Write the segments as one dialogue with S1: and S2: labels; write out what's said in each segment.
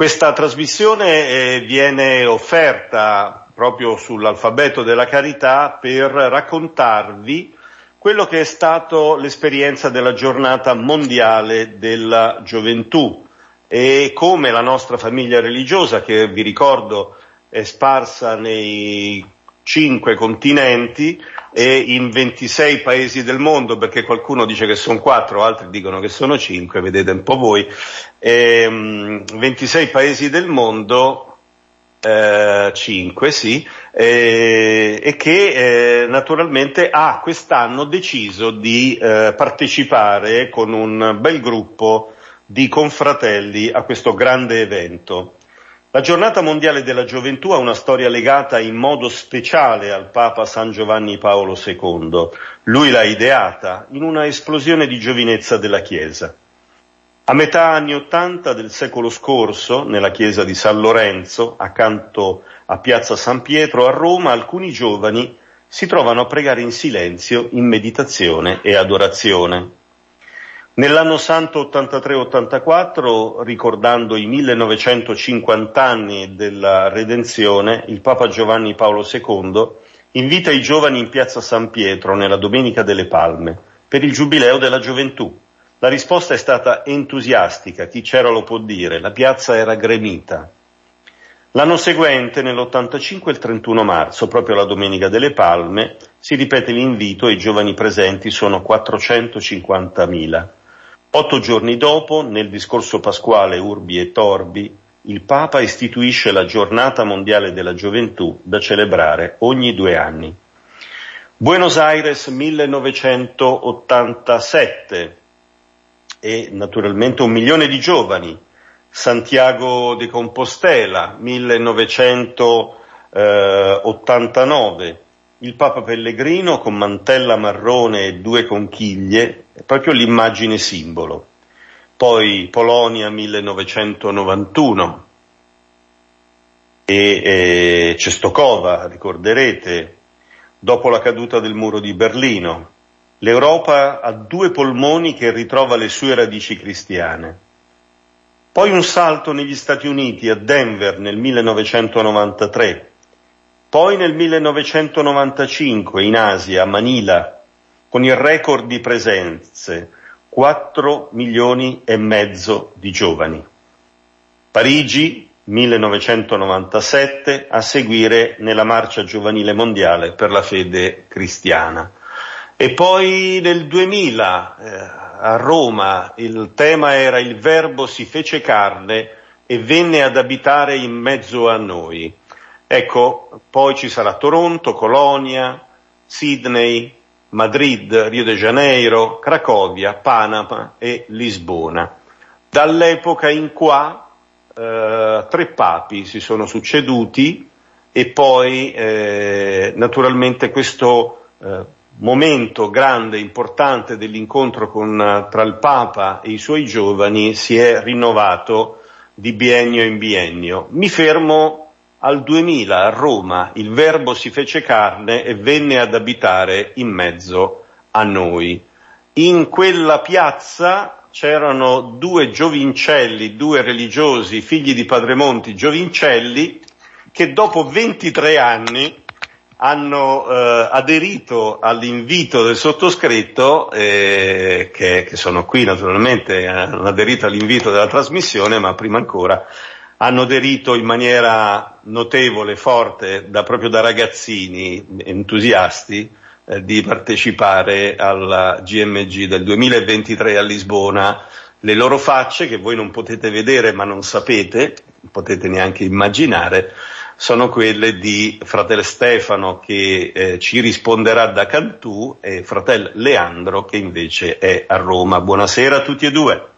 S1: Questa trasmissione eh, viene offerta proprio sull'alfabeto della carità per raccontarvi quello che è stato l'esperienza della giornata mondiale della gioventù e come la nostra famiglia religiosa, che vi ricordo è sparsa nei cinque continenti e in 26 paesi del mondo, perché qualcuno dice che sono quattro, altri dicono che sono cinque, vedete un po' voi, e, um, 26 paesi del mondo, eh, 5 sì, eh, e che eh, naturalmente ha quest'anno deciso di eh, partecipare con un bel gruppo di confratelli a questo grande evento. La giornata mondiale della gioventù ha una storia legata in modo speciale al Papa San Giovanni Paolo II. Lui l'ha ideata in una esplosione di giovinezza della Chiesa. A metà anni Ottanta del secolo scorso, nella chiesa di San Lorenzo, accanto a Piazza San Pietro, a Roma, alcuni giovani si trovano a pregare in silenzio, in meditazione e adorazione. Nell'anno santo 83-84, ricordando i 1950 anni della redenzione, il Papa Giovanni Paolo II invita i giovani in piazza San Pietro nella Domenica delle Palme per il Giubileo della Gioventù. La risposta è stata entusiastica, chi c'era lo può dire, la piazza era gremita. L'anno seguente, nell'85, il 31 marzo, proprio la Domenica delle Palme, si ripete l'invito e i giovani presenti sono 450.000. Otto giorni dopo, nel discorso pasquale Urbi e Torbi, il Papa istituisce la giornata mondiale della gioventù da celebrare ogni due anni. Buenos Aires 1987 e naturalmente un milione di giovani. Santiago de Compostela 1989 il Papa Pellegrino con mantella marrone e due conchiglie, è proprio l'immagine simbolo. Poi Polonia 1991 e, e Cestokova, ricorderete, dopo la caduta del muro di Berlino. L'Europa ha due polmoni che ritrova le sue radici cristiane. Poi un salto negli Stati Uniti, a Denver nel 1993, poi nel 1995 in Asia, a Manila, con il record di presenze, 4 milioni e mezzo di giovani. Parigi, 1997, a seguire nella marcia giovanile mondiale per la fede cristiana. E poi nel 2000 eh, a Roma il tema era il verbo si fece carne e venne ad abitare in mezzo a noi. Ecco, poi ci sarà Toronto, Colonia, Sydney, Madrid, Rio de Janeiro, Cracovia, Panama e Lisbona. Dall'epoca in qua eh, tre papi si sono succeduti e poi eh, naturalmente questo eh, momento grande, importante dell'incontro con, tra il Papa e i suoi giovani si è rinnovato di biennio in biennio. Mi fermo al 2000 a Roma il Verbo si fece carne e venne ad abitare in mezzo a noi. In quella piazza c'erano due giovincelli, due religiosi, figli di Padre Monti, giovincelli, che dopo 23 anni hanno eh, aderito all'invito del sottoscritto, eh, che, che, sono qui naturalmente, hanno aderito all'invito della trasmissione, ma prima ancora hanno aderito in maniera notevole, forte, da, proprio da ragazzini entusiasti eh, di partecipare alla GMG del 2023 a Lisbona. Le loro facce, che voi non potete vedere ma non sapete, potete neanche immaginare, sono quelle di fratello Stefano che eh, ci risponderà da Cantù e fratello Leandro che invece è a Roma. Buonasera a tutti e due.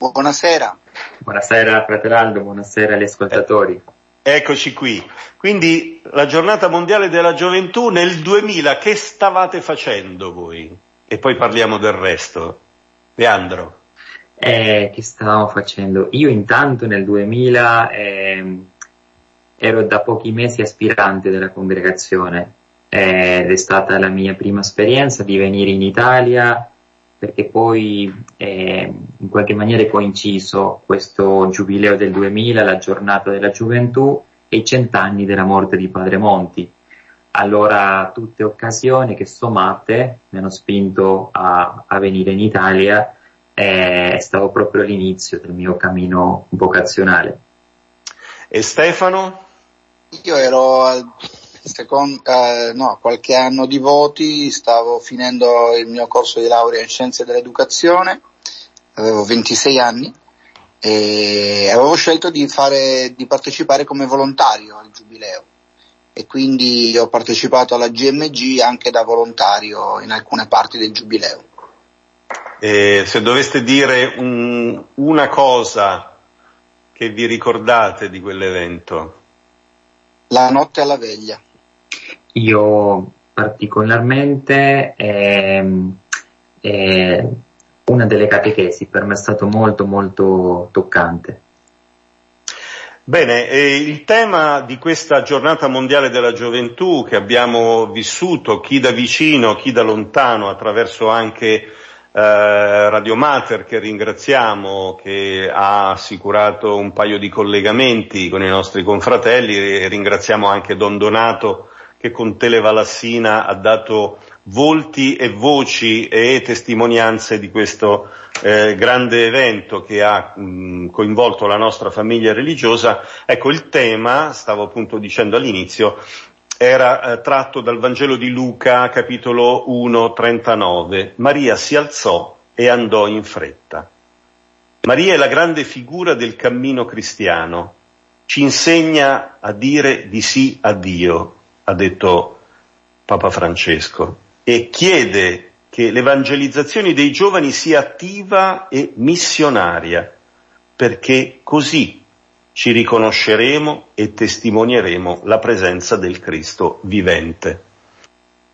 S2: Buonasera.
S3: Buonasera fratello, buonasera agli ascoltatori.
S1: Eh, eccoci qui. Quindi la giornata mondiale della gioventù nel 2000, che stavate facendo voi? E poi parliamo del resto. Leandro.
S3: Eh, che stavamo facendo? Io intanto nel 2000 eh, ero da pochi mesi aspirante della congregazione ed è stata la mia prima esperienza di venire in Italia perché poi eh, in qualche maniera è coinciso questo giubileo del 2000, la giornata della gioventù e i cent'anni della morte di Padre Monti. Allora tutte occasioni che sommate mi hanno spinto a, a venire in Italia e stavo proprio all'inizio del mio cammino vocazionale.
S1: E Stefano?
S2: Io ero al secondo, eh, no, qualche anno di voti, stavo finendo il mio corso di laurea in scienze dell'educazione, avevo 26 anni e avevo scelto di, fare, di partecipare come volontario al giubileo e quindi ho partecipato alla GMG anche da volontario in alcune parti del giubileo.
S1: E se doveste dire un, una cosa che vi ricordate di quell'evento?
S2: La notte alla veglia.
S3: Io particolarmente eh, eh, una delle catechesi per me è stato molto molto toccante.
S1: Bene, eh, il tema di questa giornata mondiale della gioventù che abbiamo vissuto, chi da vicino, chi da lontano, attraverso anche eh, Radio Mater che ringraziamo, che ha assicurato un paio di collegamenti con i nostri confratelli e ringraziamo anche Don Donato che con Televalassina ha dato volti e voci e testimonianze di questo eh, grande evento che ha mh, coinvolto la nostra famiglia religiosa. Ecco, il tema, stavo appunto dicendo all'inizio, era eh, tratto dal Vangelo di Luca, capitolo 1, 39. Maria si alzò e andò in fretta. Maria è la grande figura del cammino cristiano, ci insegna a dire di sì a Dio, ha detto Papa Francesco, e chiede che l'evangelizzazione dei giovani sia attiva e missionaria, perché così ci riconosceremo e testimonieremo la presenza del Cristo vivente.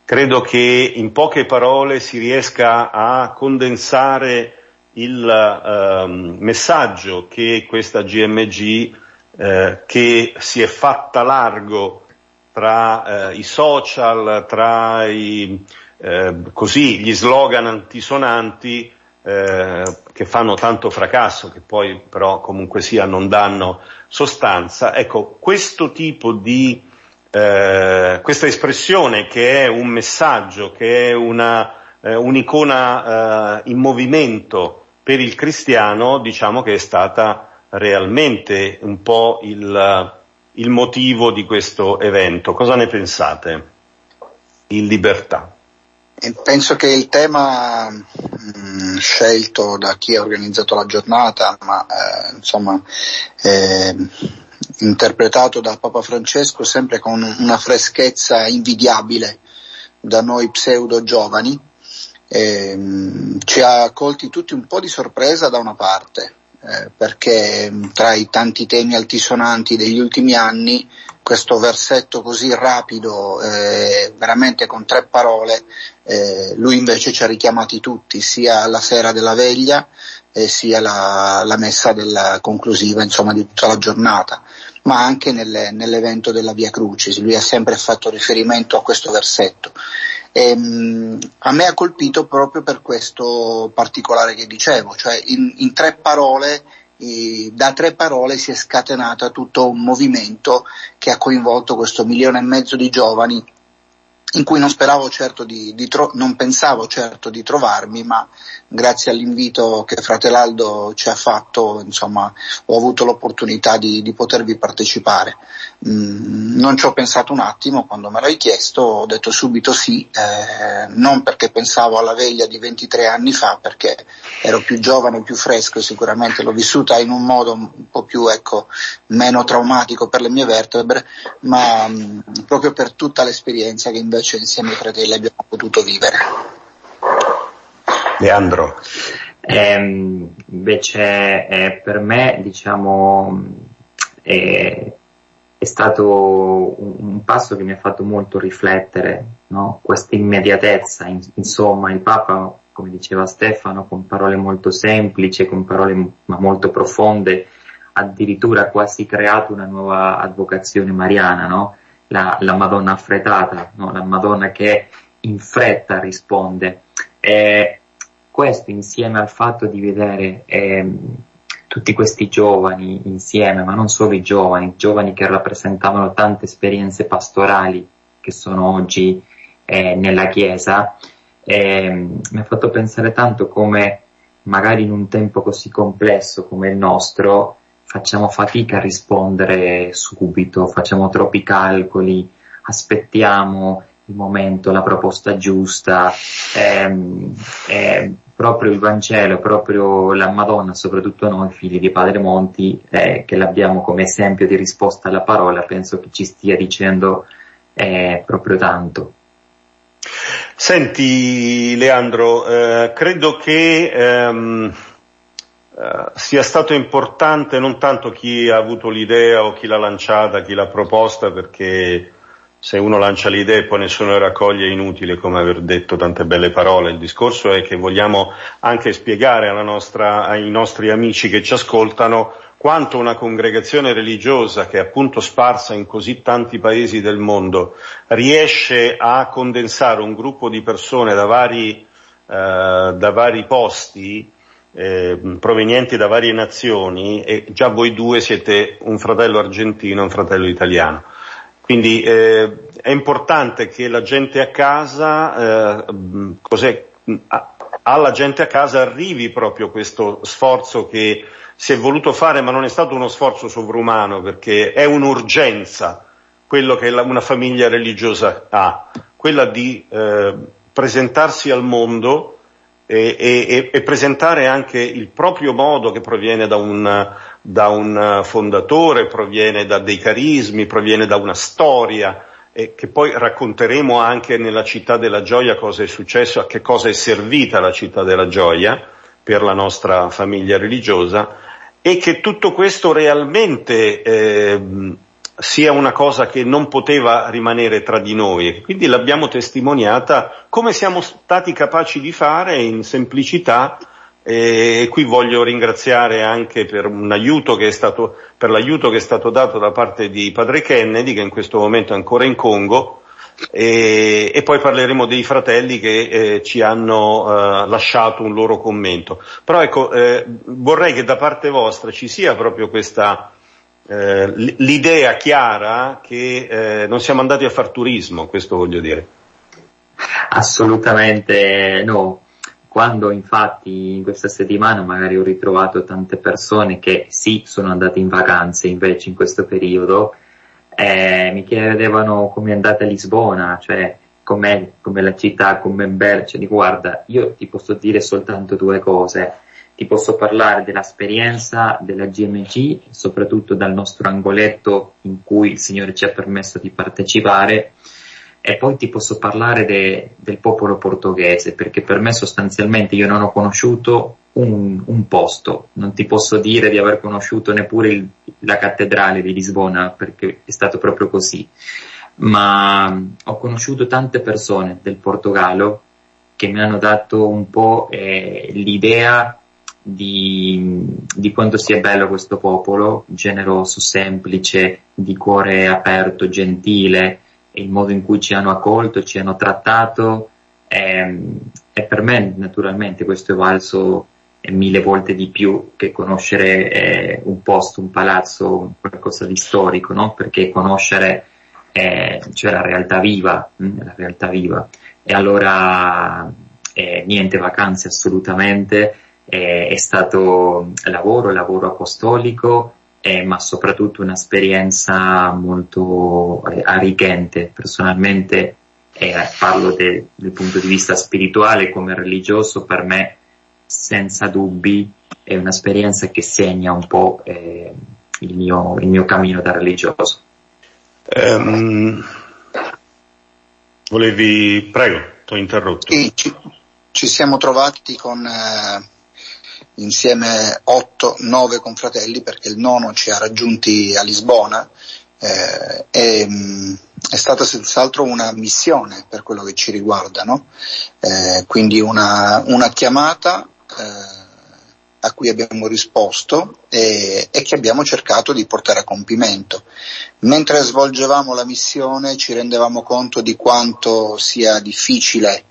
S1: Credo che in poche parole si riesca a condensare il eh, messaggio che questa GMG, eh, che si è fatta largo tra eh, i social, tra i, eh, così, gli slogan antisonanti eh, che fanno tanto fracasso, che poi però comunque sia non danno sostanza. Ecco, questo tipo di, eh, questa espressione che è un messaggio, che è una, eh, un'icona in movimento per il cristiano, diciamo che è stata realmente un po' il, il motivo di questo evento. Cosa ne pensate? In libertà.
S2: Penso che il tema mm, scelto da chi ha organizzato la giornata, ma eh, insomma eh, interpretato da Papa Francesco sempre con una freschezza invidiabile da noi pseudo giovani, eh, ci ha colti tutti un po' di sorpresa da una parte, eh, perché tra i tanti temi altisonanti degli ultimi anni questo versetto così rapido, eh, veramente con tre parole, eh, lui invece ci ha richiamati tutti, sia la sera della veglia eh, sia la, la, messa della conclusiva, insomma, di tutta la giornata, ma anche nelle, nell'evento della Via Crucis. Lui ha sempre fatto riferimento a questo versetto. Ehm, a me ha colpito proprio per questo particolare che dicevo, cioè in, in tre parole da tre parole si è scatenato tutto un movimento che ha coinvolto questo milione e mezzo di giovani in cui non certo di, di tro- non pensavo certo di trovarmi, ma grazie all'invito che Fratelaldo ci ha fatto, insomma, ho avuto l'opportunità di, di potervi partecipare. Mm, non ci ho pensato un attimo quando me l'hai chiesto, ho detto subito sì, eh, non perché pensavo alla veglia di 23 anni fa, perché ero più giovane, più fresco sicuramente l'ho vissuta in un modo un po' più, ecco, meno traumatico per le mie vertebre, ma mh, mm, proprio per tutta l'esperienza che invece insieme ai fratelli abbiamo potuto vivere.
S1: Leandro.
S3: Eh, invece eh, per me diciamo è, è stato un, un, passo che mi ha fatto molto riflettere, no? questa immediatezza, in, insomma il Papa, come diceva Stefano, con parole molto semplici, con parole ma molto profonde, addirittura quasi creato una nuova advocazione mariana, no? la, la, Madonna affrettata, no? la Madonna che in fretta risponde. E questo insieme al fatto di vedere eh, tutti questi giovani insieme, ma non solo i giovani, giovani che rappresentavano tante esperienze pastorali che sono oggi eh, nella Chiesa, eh, mi ha fatto pensare tanto come magari in un tempo così complesso come il nostro facciamo fatica a rispondere subito, facciamo troppi calcoli, aspettiamo il momento, la proposta giusta, ehm, eh, proprio il Vangelo, proprio la Madonna, soprattutto noi figli di Padre Monti, eh, che l'abbiamo come esempio di risposta alla parola, penso che ci stia dicendo eh, proprio tanto.
S1: Senti Leandro, eh, credo che ehm, eh, sia stato importante non tanto chi ha avuto l'idea o chi l'ha lanciata, chi l'ha proposta, perché se uno lancia l'idea e poi nessuno le raccoglie è inutile come aver detto tante belle parole. Il discorso è che vogliamo anche spiegare nostra, ai nostri amici che ci ascoltano quanto una congregazione religiosa che è appunto sparsa in così tanti paesi del mondo riesce a condensare un gruppo di persone da vari, eh, da vari posti eh, provenienti da varie nazioni e già voi due siete un fratello argentino e un fratello italiano. Quindi eh, è importante che la gente a casa, eh, cos'è, alla gente a casa arrivi proprio questo sforzo che si è voluto fare, ma non è stato uno sforzo sovrumano, perché è un'urgenza quello che una famiglia religiosa ha, quella di eh, presentarsi al mondo e, e, e, presentare anche il proprio modo che proviene da un, da un fondatore, proviene da dei carismi, proviene da una storia e che poi racconteremo anche nella città della gioia cosa è successo, a che cosa è servita la città della gioia per la nostra famiglia religiosa e che tutto questo realmente eh, sia una cosa che non poteva rimanere tra di noi. Quindi l'abbiamo testimoniata come siamo stati capaci di fare in semplicità e qui voglio ringraziare anche per, un aiuto che è stato, per l'aiuto che è stato dato da parte di padre Kennedy che in questo momento è ancora in Congo e, e poi parleremo dei fratelli che eh, ci hanno eh, lasciato un loro commento. Però ecco, eh, vorrei che da parte vostra ci sia proprio questa eh, l'idea chiara che eh, non siamo andati a far turismo, questo voglio dire.
S3: Assolutamente no. Quando infatti in questa settimana magari ho ritrovato tante persone che sì sono andate in vacanze invece in questo periodo, eh, mi chiedevano come è andata Lisbona, cioè com'è, com'è la città, com'è bella, cioè guarda, io ti posso dire soltanto due cose. Ti posso parlare dell'esperienza della GMG, soprattutto dal nostro angoletto in cui il Signore ci ha permesso di partecipare, e poi ti posso parlare de, del popolo portoghese, perché per me sostanzialmente io non ho conosciuto un, un posto, non ti posso dire di aver conosciuto neppure il, la cattedrale di Lisbona, perché è stato proprio così, ma ho conosciuto tante persone del Portogallo che mi hanno dato un po' eh, l'idea di, di quanto sia bello questo popolo, generoso, semplice, di cuore aperto, gentile, il modo in cui ci hanno accolto, ci hanno trattato, e, e per me naturalmente questo è valso mille volte di più che conoscere eh, un posto, un palazzo, qualcosa di storico, no? Perché conoscere eh, cioè la realtà viva, mh, la realtà viva. E allora eh, niente vacanze assolutamente, eh, è stato lavoro, lavoro apostolico, eh, ma soprattutto un'esperienza molto eh, arricchente. Personalmente eh, parlo de, del punto di vista spirituale come religioso, per me senza dubbi è un'esperienza che segna un po' eh, il mio, il, mio, cammino da religioso.
S1: Um, volevi, prego, ti ho interrotto.
S2: Sì, ci, ci, siamo trovati con eh, insieme 8-9 confratelli perché il nono ci ha raggiunti a Lisbona eh, e, mh, è stata senz'altro una missione per quello che ci riguarda, no? eh, quindi una, una chiamata eh, a cui abbiamo risposto e, e, che abbiamo cercato di portare a compimento. Mentre svolgevamo la missione ci rendevamo conto di quanto sia difficile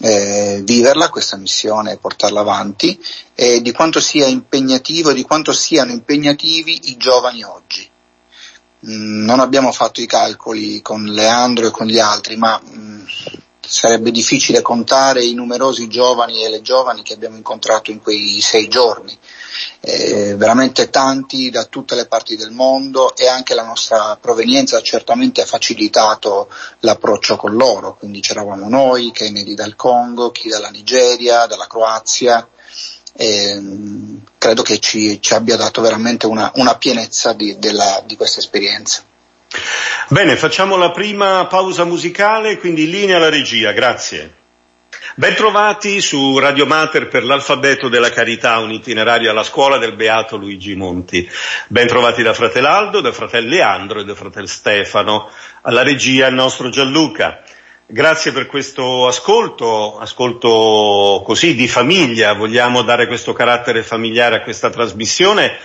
S2: eh, viverla questa missione e portarla avanti e di quanto sia impegnativo e di quanto siano impegnativi i giovani oggi. Mm, non abbiamo fatto i calcoli con Leandro e con gli altri, ma mm, sarebbe difficile contare i numerosi giovani e le giovani che abbiamo incontrato in quei sei giorni. Eh, veramente tanti da tutte le parti del mondo e anche la nostra provenienza certamente ha facilitato l'approccio con loro, quindi c'eravamo noi, Kennedy dal Congo, chi dalla Nigeria, dalla Croazia, e, credo che ci, ci, abbia dato veramente una, una pienezza di, della, di questa esperienza.
S1: Bene, facciamo la prima pausa musicale, quindi linea alla regia, grazie. Bentrovati su Radio Mater per l'alfabeto della carità, un itinerario alla scuola del Beato Luigi Monti. Bentrovati da fratello Aldo, da fratello Leandro e da fratello Stefano. Alla regia il nostro Gianluca. Grazie per questo ascolto, ascolto così di famiglia, vogliamo dare questo carattere familiare a questa trasmissione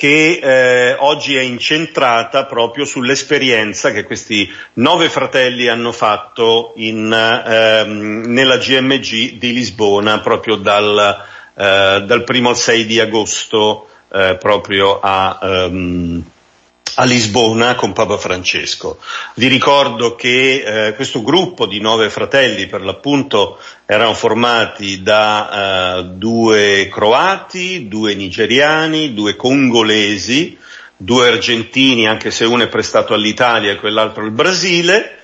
S1: che eh, oggi è incentrata proprio sull'esperienza che questi nove fratelli hanno fatto in, ehm, nella GMG di Lisbona proprio dal, eh, dal primo al 6 di agosto eh, proprio a, ehm, a Lisbona con Papa Francesco. Vi ricordo che eh, questo gruppo di nove fratelli per l'appunto erano formati da eh, due croati, due nigeriani, due congolesi, due argentini anche se uno è prestato all'Italia e quell'altro al Brasile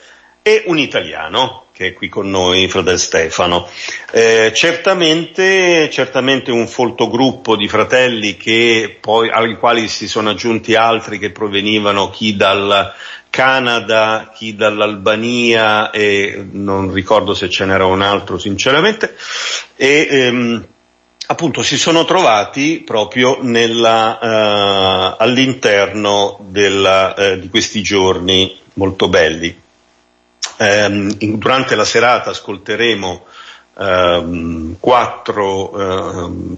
S1: e un italiano che è qui con noi, fratello Stefano. Eh, certamente, certamente un folto gruppo di fratelli che poi, ai quali si sono aggiunti altri che provenivano chi dal Canada, chi dall'Albania e non ricordo se ce n'era un altro sinceramente. E, ehm, appunto si sono trovati proprio nella, uh, all'interno della, uh, di questi giorni molto belli. In, durante la serata ascolteremo um, quattro um,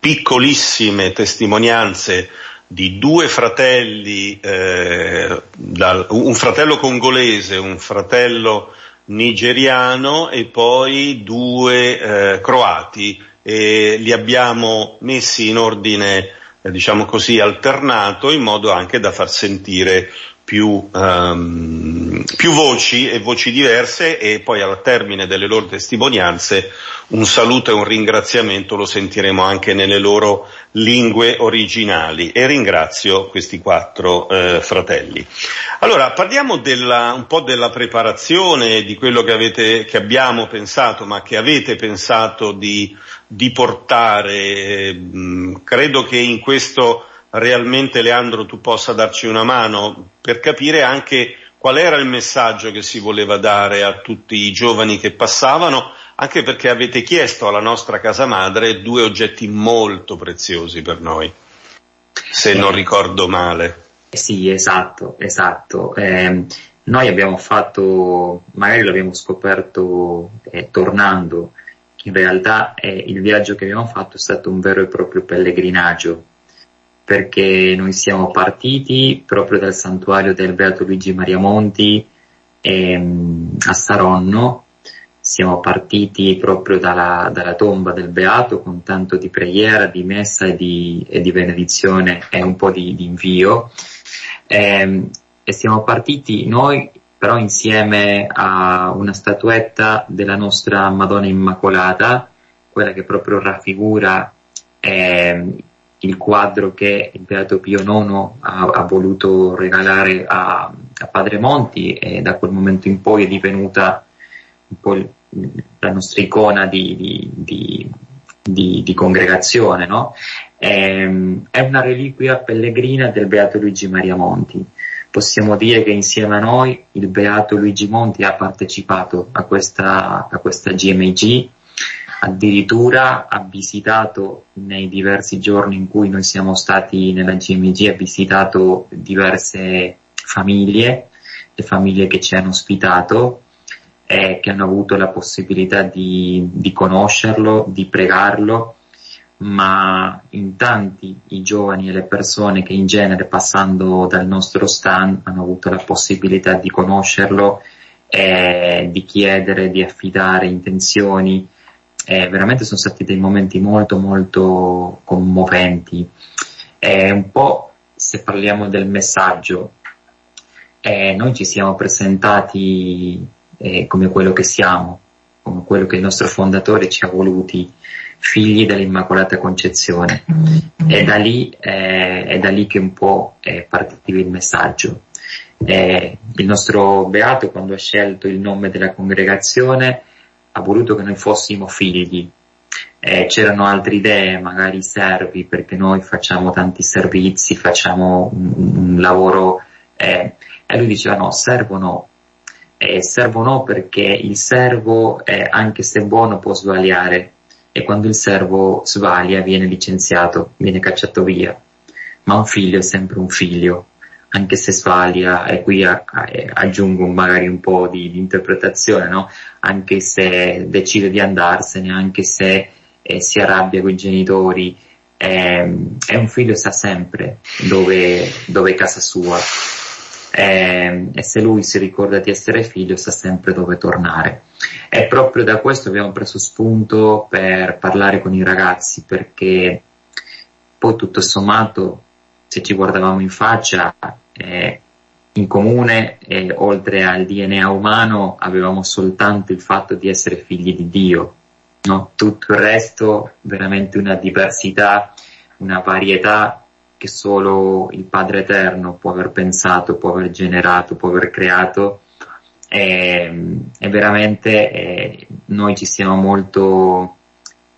S1: piccolissime testimonianze di due fratelli, eh, dal, un fratello congolese, un fratello nigeriano e poi due eh, croati e li abbiamo messi in ordine eh, diciamo così alternato in modo anche da far sentire più, um, più voci e voci diverse e poi al termine delle loro testimonianze un saluto e un ringraziamento lo sentiremo anche nelle loro lingue originali e ringrazio questi quattro eh, fratelli. Allora parliamo della, un po' della preparazione di quello che, avete, che abbiamo pensato ma che avete pensato di, di portare. Eh, credo che in questo realmente Leandro tu possa darci una mano per capire anche qual era il messaggio che si voleva dare a tutti i giovani che passavano, anche perché avete chiesto alla nostra casa madre due oggetti molto preziosi per noi, se non ricordo male.
S3: Sì, esatto, esatto. Eh, noi abbiamo fatto, magari l'abbiamo scoperto eh, tornando, in realtà eh, il viaggio che abbiamo fatto è stato un vero e proprio pellegrinaggio perché noi siamo partiti proprio dal santuario del Beato Luigi Maria Monti ehm, a Saronno, siamo partiti proprio dalla, dalla, tomba del Beato con tanto di preghiera, di messa e di, e di benedizione e un po' di, di invio. Eh, e siamo partiti noi però insieme a una statuetta della nostra Madonna Immacolata, quella che proprio raffigura eh, il quadro che il Beato Pio IX ha, ha voluto regalare a, a, Padre Monti e da quel momento in poi è divenuta un po' la nostra icona di, di, di, di, di congregazione, no? ehm, è una reliquia pellegrina del Beato Luigi Maria Monti. Possiamo dire che insieme a noi il Beato Luigi Monti ha partecipato a questa, a questa GMG addirittura ha visitato nei diversi giorni in cui noi siamo stati nella GMG, ha visitato diverse famiglie, le famiglie che ci hanno ospitato e che hanno avuto la possibilità di, di conoscerlo, di pregarlo, ma in tanti i giovani e le persone che in genere passando dal nostro stand hanno avuto la possibilità di conoscerlo eh, di chiedere, di affidare intenzioni. Eh, veramente sono stati dei momenti molto molto commoventi. Eh, un po' se parliamo del messaggio, eh, noi ci siamo presentati eh, come quello che siamo, come quello che il nostro fondatore ci ha voluti, figli dell'Immacolata Concezione. È da lì, eh, è da lì che un po' è partito il messaggio. Eh, il nostro Beato, quando ha scelto il nome della congregazione, ha voluto che noi fossimo figli. Eh, c'erano altre idee, magari servi, perché noi facciamo tanti servizi, facciamo un, un lavoro, eh, e lui diceva no, servono eh, servono perché il servo, eh, anche se buono, può sbagliare e quando il servo sbaglia viene licenziato, viene cacciato via. Ma un figlio è sempre un figlio, anche se sbaglia, e qui a, a, aggiungo magari un po' di, di interpretazione, no? anche se decide di andarsene, anche se eh, si arrabbia con i genitori, eh, è un figlio sa sempre dove, dove è casa sua eh, e se lui si ricorda di essere figlio sa sempre dove tornare. E proprio da questo abbiamo preso spunto per parlare con i ragazzi perché poi tutto sommato se ci guardavamo in faccia eh, in comune eh, oltre al DNA umano avevamo soltanto il fatto di essere figli di Dio, no? tutto il resto veramente una diversità, una varietà che solo il Padre Eterno può aver pensato, può aver generato, può aver creato e, e veramente eh, noi ci siamo molto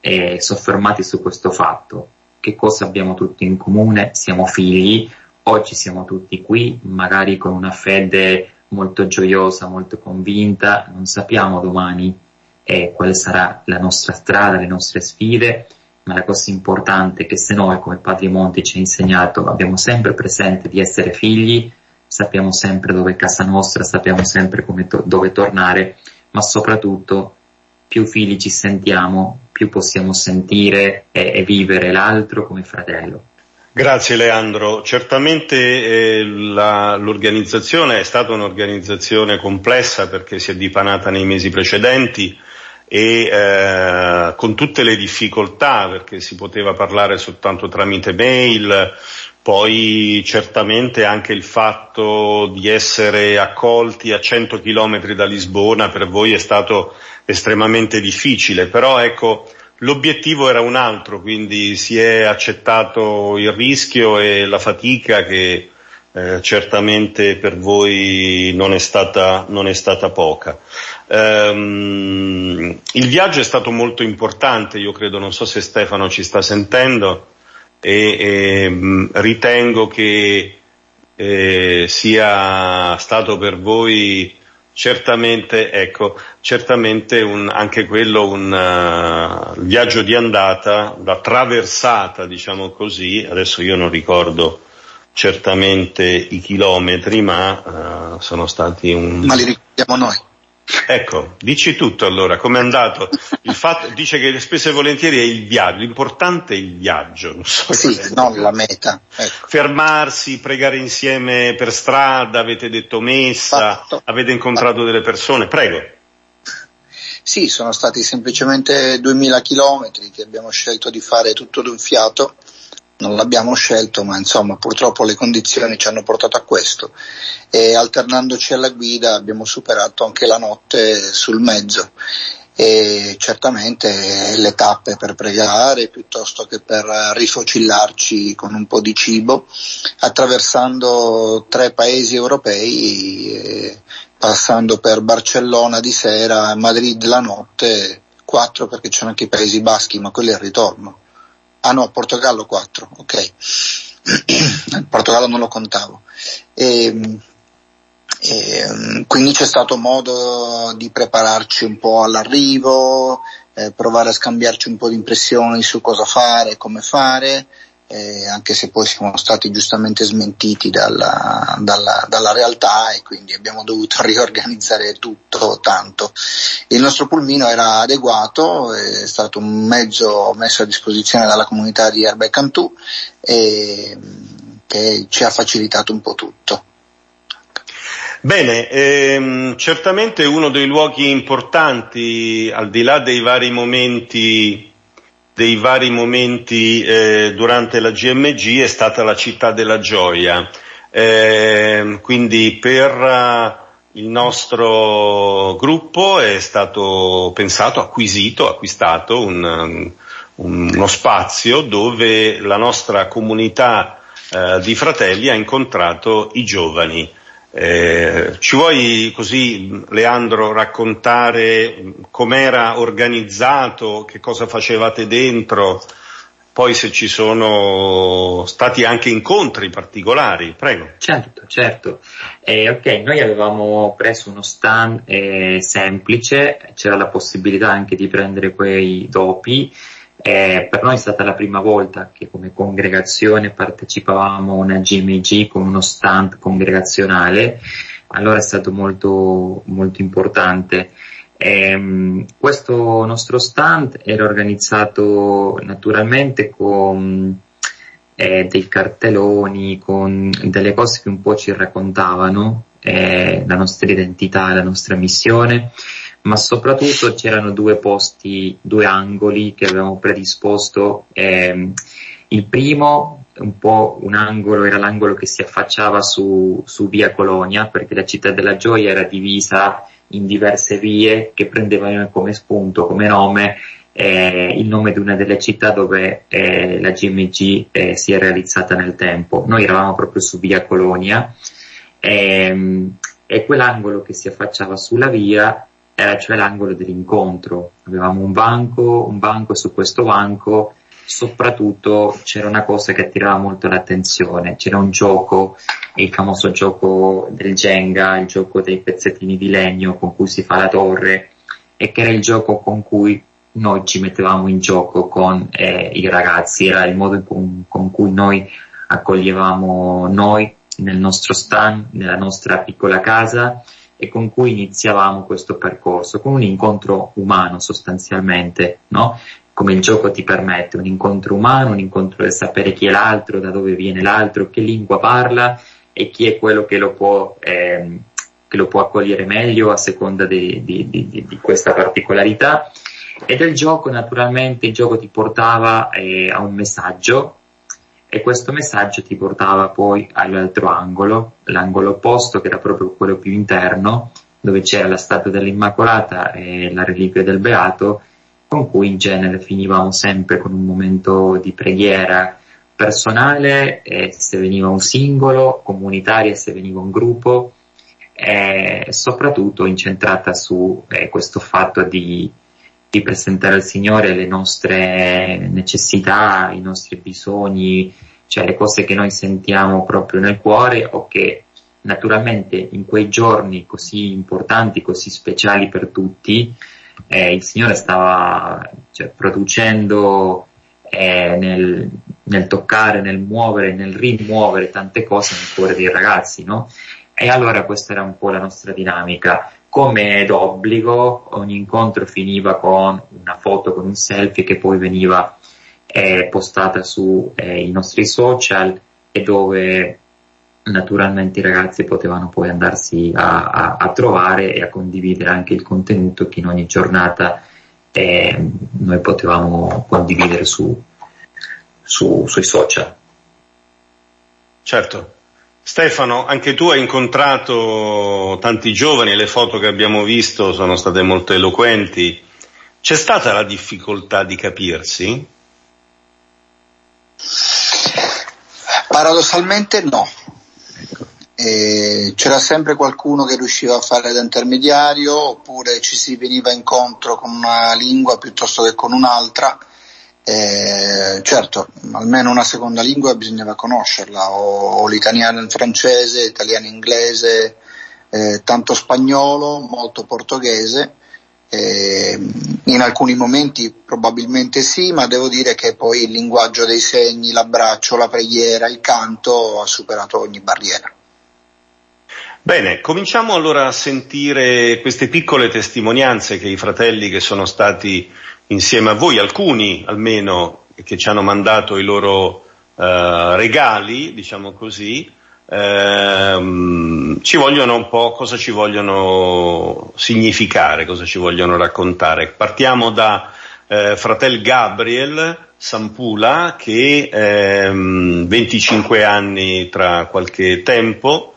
S3: eh, soffermati su questo fatto. Che cosa abbiamo tutti in comune? Siamo figli, oggi siamo tutti qui, magari con una fede molto gioiosa, molto convinta, non sappiamo domani eh, quale sarà la nostra strada, le nostre sfide, ma la cosa importante è che se noi come Padre Monti ci ha insegnato abbiamo sempre presente di essere figli, sappiamo sempre dove è casa nostra, sappiamo sempre to- dove tornare, ma soprattutto più figli ci sentiamo, più possiamo sentire e, e vivere l'altro come fratello.
S1: Grazie Leandro, certamente eh, la, l'organizzazione è stata un'organizzazione complessa perché si è dipanata nei mesi precedenti, e eh, con tutte le difficoltà perché si poteva parlare soltanto tramite mail, poi certamente anche il fatto di essere accolti a 100 chilometri da Lisbona per voi è stato estremamente difficile, però ecco l'obiettivo era un altro, quindi si è accettato il rischio e la fatica che eh, certamente per voi non è stata, non è stata poca. Um, il viaggio è stato molto importante, io credo, non so se Stefano ci sta sentendo, e, e mm, ritengo che eh, sia stato per voi certamente, ecco, certamente un, anche quello un uh, viaggio di andata, la traversata, diciamo così, adesso io non ricordo certamente i chilometri, ma uh, sono stati un...
S2: Ma li ricordiamo noi.
S1: Ecco, dici tutto allora, com'è andato? Il fatto, dice che spesso e volentieri è il viaggio, l'importante è il viaggio, non so
S2: sì, non la meta.
S1: Ecco. Fermarsi, pregare insieme per strada, avete detto messa, Fatto. avete incontrato Fatto. delle persone, prego.
S2: Sì, sono stati semplicemente 2000 chilometri che abbiamo scelto di fare tutto d'un fiato non l'abbiamo scelto, ma insomma purtroppo le condizioni ci hanno portato a questo e alternandoci alla guida abbiamo superato anche la notte sul mezzo e certamente le tappe per pregare piuttosto che per rifocillarci con un po' di cibo, attraversando tre paesi europei, passando per Barcellona di sera, Madrid la notte, quattro perché c'erano anche i Paesi Baschi, ma quello è il ritorno. Ah no, Portogallo 4, ok. Portogallo non lo contavo. E, e, quindi c'è stato modo di prepararci un po' all'arrivo, eh, provare a scambiarci un po' di impressioni su cosa fare, come fare, eh, anche se poi siamo stati giustamente smentiti dalla, dalla, dalla, realtà e quindi abbiamo dovuto riorganizzare tutto tanto. Il nostro pulmino era adeguato, è stato un mezzo messo a disposizione dalla comunità di Erba e Cantù e, che ci ha facilitato un po' tutto.
S1: Bene, ehm, certamente uno dei luoghi importanti, al di là dei vari momenti, dei vari momenti eh, durante la GMG, è stata la città della gioia. Eh, quindi per uh, il nostro gruppo è stato pensato, acquisito, acquistato un, un, uno spazio dove la nostra comunità eh, di fratelli ha incontrato i giovani. Eh, ci vuoi così, Leandro, raccontare com'era organizzato, che cosa facevate dentro, poi se ci sono stati anche incontri particolari? Prego.
S3: Certo, certo. Eh, ok, noi avevamo preso uno stand eh, semplice, c'era la possibilità anche di prendere quei dopi eh, per noi è stata la prima volta che come congregazione partecipavamo a una GMG con uno stand congregazionale, allora è stato molto, molto importante. Eh, questo nostro stand era organizzato naturalmente con eh, dei cartelloni, con delle cose che un po' ci raccontavano eh, la nostra identità, la nostra missione ma soprattutto c'erano due posti, due angoli che avevamo predisposto. Eh, il primo, un po' un angolo, era l'angolo che si affacciava su, su via Colonia, perché la città della gioia era divisa in diverse vie che prendevano come spunto, come nome, eh, il nome di una delle città dove eh, la GMG eh, si è realizzata nel tempo. Noi eravamo proprio su via Colonia ehm, e quell'angolo che si affacciava sulla via era cioè l'angolo dell'incontro. Avevamo un banco, un banco su questo banco. Soprattutto c'era una cosa che attirava molto l'attenzione, c'era un gioco, il famoso gioco del Jenga, il gioco dei pezzettini di legno con cui si fa la torre e che era il gioco con cui noi ci mettevamo in gioco con eh, i ragazzi, era il modo con, con cui noi accoglievamo noi nel nostro stand, nella nostra piccola casa e con cui iniziavamo questo percorso, con un incontro umano sostanzialmente, no? Come il gioco ti permette, un incontro umano, un incontro del sapere chi è l'altro, da dove viene l'altro, che lingua parla e chi è quello che lo può, ehm, che lo può accogliere meglio a seconda di, di, di, di, questa particolarità. E del gioco, naturalmente, il gioco ti portava eh, a un messaggio e questo messaggio ti portava poi all'altro angolo, l'angolo opposto che era proprio quello più interno, dove c'era la statua dell'Immacolata e la reliquia del Beato, con cui in genere finivamo sempre con un momento di preghiera personale, se veniva un singolo, comunitaria se veniva un gruppo, e soprattutto incentrata su eh, questo fatto di di presentare al Signore le nostre necessità, i nostri bisogni, cioè le cose che noi sentiamo proprio nel cuore o che naturalmente in quei giorni così importanti, così speciali per tutti, eh, il Signore stava cioè, producendo eh, nel, nel, toccare, nel muovere, nel rimuovere tante cose nel cuore dei ragazzi, no? E allora questa era un po' la nostra dinamica come d'obbligo ogni incontro finiva con una foto, con un selfie che poi veniva eh, postata sui eh, nostri social e dove naturalmente i ragazzi potevano poi andarsi a, a, a, trovare e a condividere anche il contenuto che in ogni giornata eh, noi potevamo condividere su, su, sui social.
S1: Certo. Stefano, anche tu hai incontrato tanti giovani, le foto che abbiamo visto sono state molto eloquenti. C'è stata la difficoltà di capirsi?
S2: Paradossalmente no. E c'era sempre qualcuno che riusciva a fare da intermediario oppure ci si veniva incontro con una lingua piuttosto che con un'altra eh, certo, almeno una seconda lingua bisognava conoscerla, o, o l'italiano il francese, l'italiano e inglese, eh, tanto spagnolo, molto portoghese. Eh, in alcuni momenti probabilmente sì, ma devo dire che poi il linguaggio dei segni, l'abbraccio, la preghiera, il canto ha superato ogni barriera.
S1: Bene, cominciamo allora a sentire queste piccole testimonianze che i fratelli che sono stati insieme a voi, alcuni almeno che ci hanno mandato i loro uh, regali, diciamo così, ehm, ci vogliono un po' cosa ci vogliono significare, cosa ci vogliono raccontare. Partiamo da eh, fratel Gabriel Sampula che ehm, 25 anni tra qualche tempo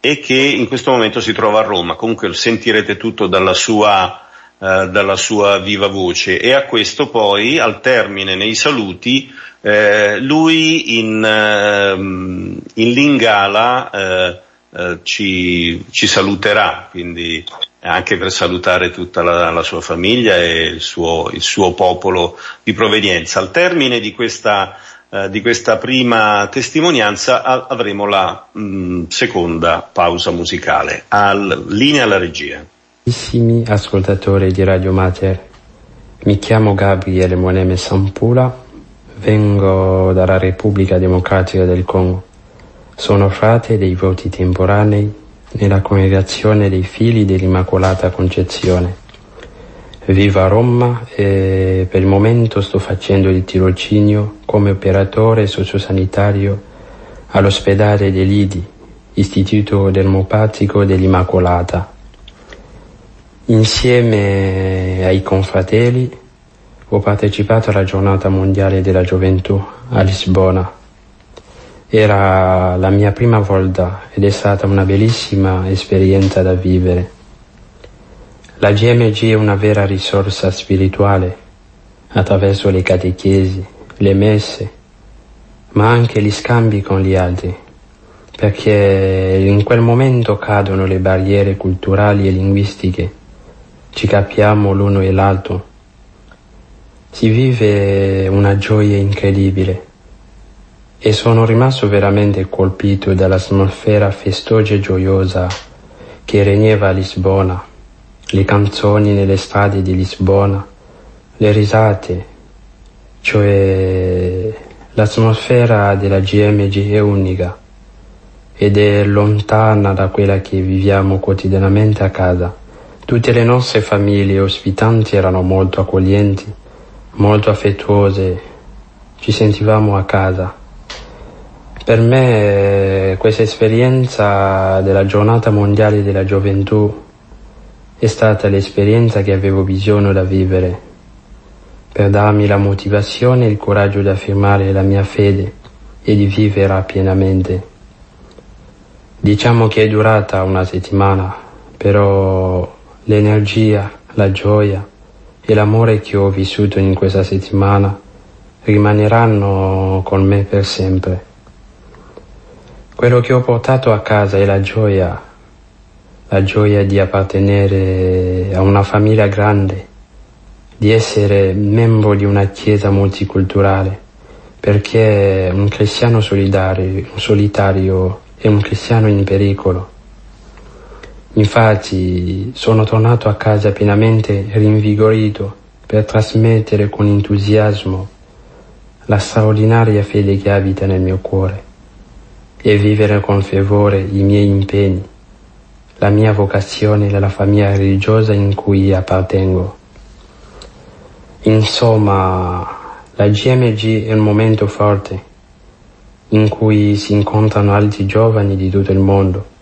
S1: e che in questo momento si trova a Roma. Comunque sentirete tutto dalla sua eh, dalla sua viva voce e a questo poi al termine nei saluti eh, lui in, eh, in Lingala eh, eh, ci, ci, saluterà, quindi anche per salutare tutta la, la sua famiglia e il suo, il suo, popolo di provenienza. Al termine di questa, eh, di questa prima testimonianza a, avremo la mh, seconda pausa musicale. Al, linea alla regia.
S4: Carissimi ascoltatori di Radio Mater, mi chiamo Gabriele Moneme Sampula, vengo dalla Repubblica Democratica del Congo. Sono frate dei voti temporanei nella congregazione dei figli dell'Immacolata Concezione. Vivo a Roma e per il momento sto facendo il tirocinio come operatore sociosanitario all'ospedale dell'IDI, Istituto Dermopatico dell'Immacolata Insieme ai confratelli ho partecipato alla giornata mondiale della gioventù a Lisbona. Era la mia prima volta ed è stata una bellissima esperienza da vivere. La GMG è una vera risorsa spirituale attraverso le catechesi, le messe, ma anche gli scambi con gli altri, perché in quel momento cadono le barriere culturali e linguistiche ci capiamo l'uno e l'altro. Si vive una gioia incredibile e sono rimasto veramente colpito dall'atmosfera festosa e gioiosa che regneva a Lisbona, le canzoni nelle strade di Lisbona, le risate, cioè l'atmosfera della GMG è unica ed è lontana da quella che viviamo quotidianamente a casa. Tutte le nostre famiglie ospitanti erano molto accoglienti, molto affettuose, ci sentivamo a casa. Per me questa esperienza della giornata mondiale della gioventù è stata l'esperienza che avevo bisogno da vivere, per darmi la motivazione e il coraggio di affermare la mia fede e di vivere pienamente. Diciamo che è durata una settimana, però l'energia, la gioia e l'amore che ho vissuto in questa settimana rimaneranno con me per sempre. Quello che ho portato a casa è la gioia, la gioia di appartenere a una famiglia grande, di essere membro di una chiesa multiculturale, perché un cristiano solitario è un cristiano in pericolo Infatti sono tornato a casa pienamente rinvigorito per trasmettere con entusiasmo la straordinaria fede che abita nel mio cuore e vivere con fervore i miei impegni, la mia vocazione e la famiglia religiosa in cui appartengo. Insomma, la GMG è un momento forte in cui si incontrano altri giovani di tutto il mondo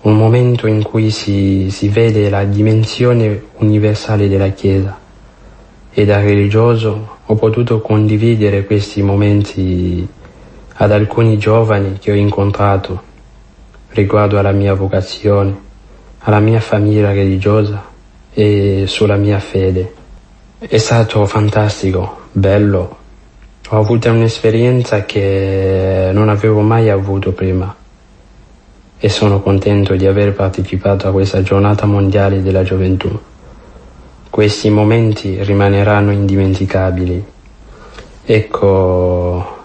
S4: un momento in cui si, si vede la dimensione universale della Chiesa e da religioso ho potuto condividere questi momenti ad alcuni giovani che ho incontrato riguardo alla mia vocazione, alla mia famiglia religiosa e sulla mia fede. È stato fantastico, bello. Ho avuto un'esperienza che non avevo mai avuto prima e sono contento di aver partecipato a questa giornata mondiale della gioventù. Questi momenti rimaneranno indimenticabili. Ecco,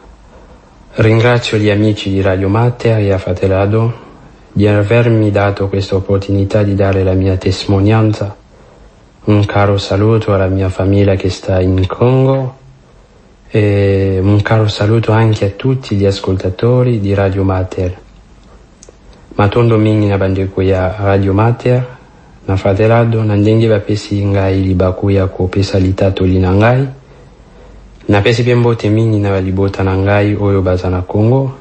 S4: ringrazio gli amici di Radio Mater e a Fratelado di avermi dato questa opportunità di dare la mia testimonianza. Un caro saluto alla mia famiglia che sta in Congo e un caro saluto anche a tutti gli ascoltatori di Radio Mater. Matondo mingi na bandeko ya radio mater na fratelado na ndenge bapesi ngai libaku ya kopesa litatoli na ngai napesi mpe mbote mingi na balibota na ngai oyo baza na congo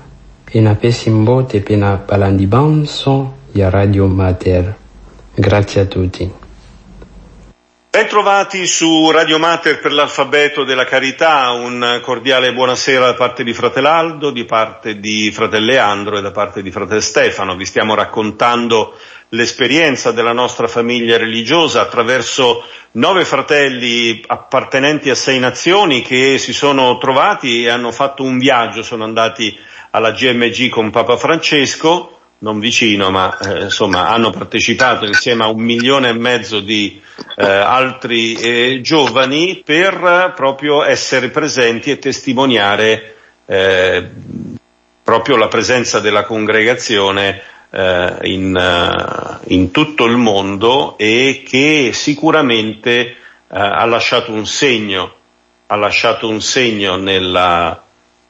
S4: e napesi mbote mpe na balandi banso ya Radio Mater. gratia tutti.
S1: Bentrovati su Radio Mater per l'alfabeto della carità, un cordiale buonasera da parte di Fratelaldo, di parte di Fratel Leandro e da parte di Fratel Stefano. Vi stiamo raccontando l'esperienza della nostra famiglia religiosa attraverso nove fratelli appartenenti a sei nazioni che si sono trovati e hanno fatto un viaggio, sono andati alla GMG con Papa Francesco non vicino, ma eh, insomma hanno partecipato insieme a un milione e mezzo di eh, altri eh, giovani per proprio essere presenti e testimoniare eh, proprio la presenza della congregazione eh, in, uh, in, tutto il mondo e che sicuramente uh, ha lasciato un segno, ha lasciato un segno nella,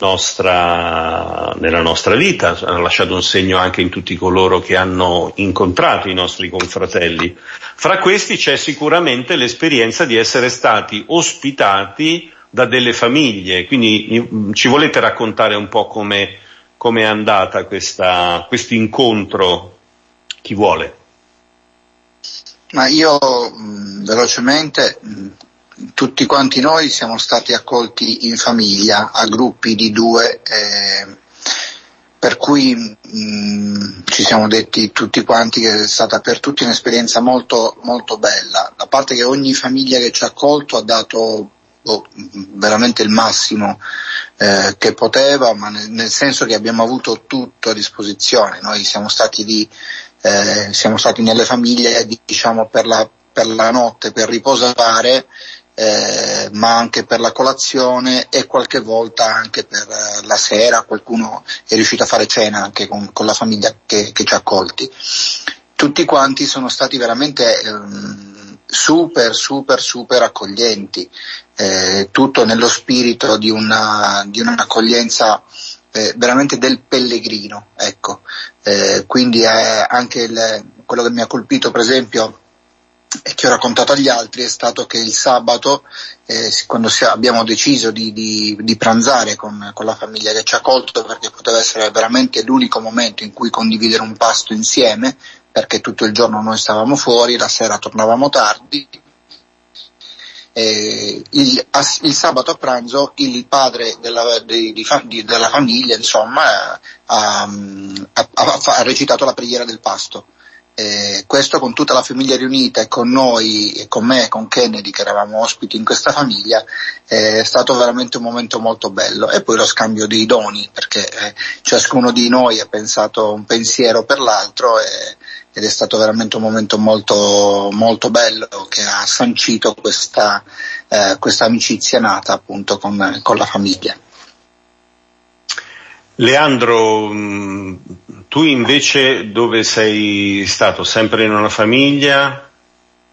S1: nostra, nella nostra vita, ha lasciato un segno anche in tutti coloro che hanno incontrato i nostri confratelli. Fra questi c'è sicuramente l'esperienza di essere stati ospitati da delle famiglie, quindi ci volete raccontare un po' come, come è andata questo incontro? Chi vuole?
S2: Ma io mh, velocemente mh, tutti quanti noi siamo stati accolti in famiglia, a gruppi di due, eh, per cui mh, mm, ci siamo detti tutti quanti che è stata per tutti un'esperienza molto, molto bella. A parte che ogni famiglia che ci ha accolto ha dato oh, veramente il massimo eh, che poteva, ma nel, nel, senso che abbiamo avuto tutto a disposizione. Noi siamo stati, di, eh, siamo stati nelle famiglie diciamo, per, la, per la notte, per riposare eh, ma anche per la colazione e qualche volta anche per eh, la sera, qualcuno è riuscito a fare cena anche con, con la famiglia che, che, ci ha accolti. Tutti quanti sono stati veramente ehm, super, super, super accoglienti, eh, tutto nello spirito di, una, di un'accoglienza eh, veramente del pellegrino, ecco. Eh, quindi anche il, quello che mi ha colpito per esempio e che ho raccontato agli altri è stato che il sabato, eh, quando abbiamo deciso di, di, di pranzare con, con, la famiglia che ci ha accolto, perché poteva essere veramente l'unico momento in cui condividere un pasto insieme, perché tutto il giorno noi stavamo fuori, la sera tornavamo tardi. Eh, il, il, sabato a pranzo il padre della, di, della famiglia insomma, ha, ha, ha recitato la preghiera del pasto eh, questo con tutta la famiglia riunita e con noi e con me e con Kennedy che eravamo ospiti in questa famiglia eh, è stato veramente un momento molto bello e poi lo scambio dei doni perché eh, ciascuno di noi ha pensato un pensiero per l'altro e, ed è stato veramente un momento molto, molto bello che ha sancito questa, eh, questa amicizia nata appunto con, con la famiglia.
S1: Leandro, mm, tu invece dove sei stato? Sempre in una famiglia?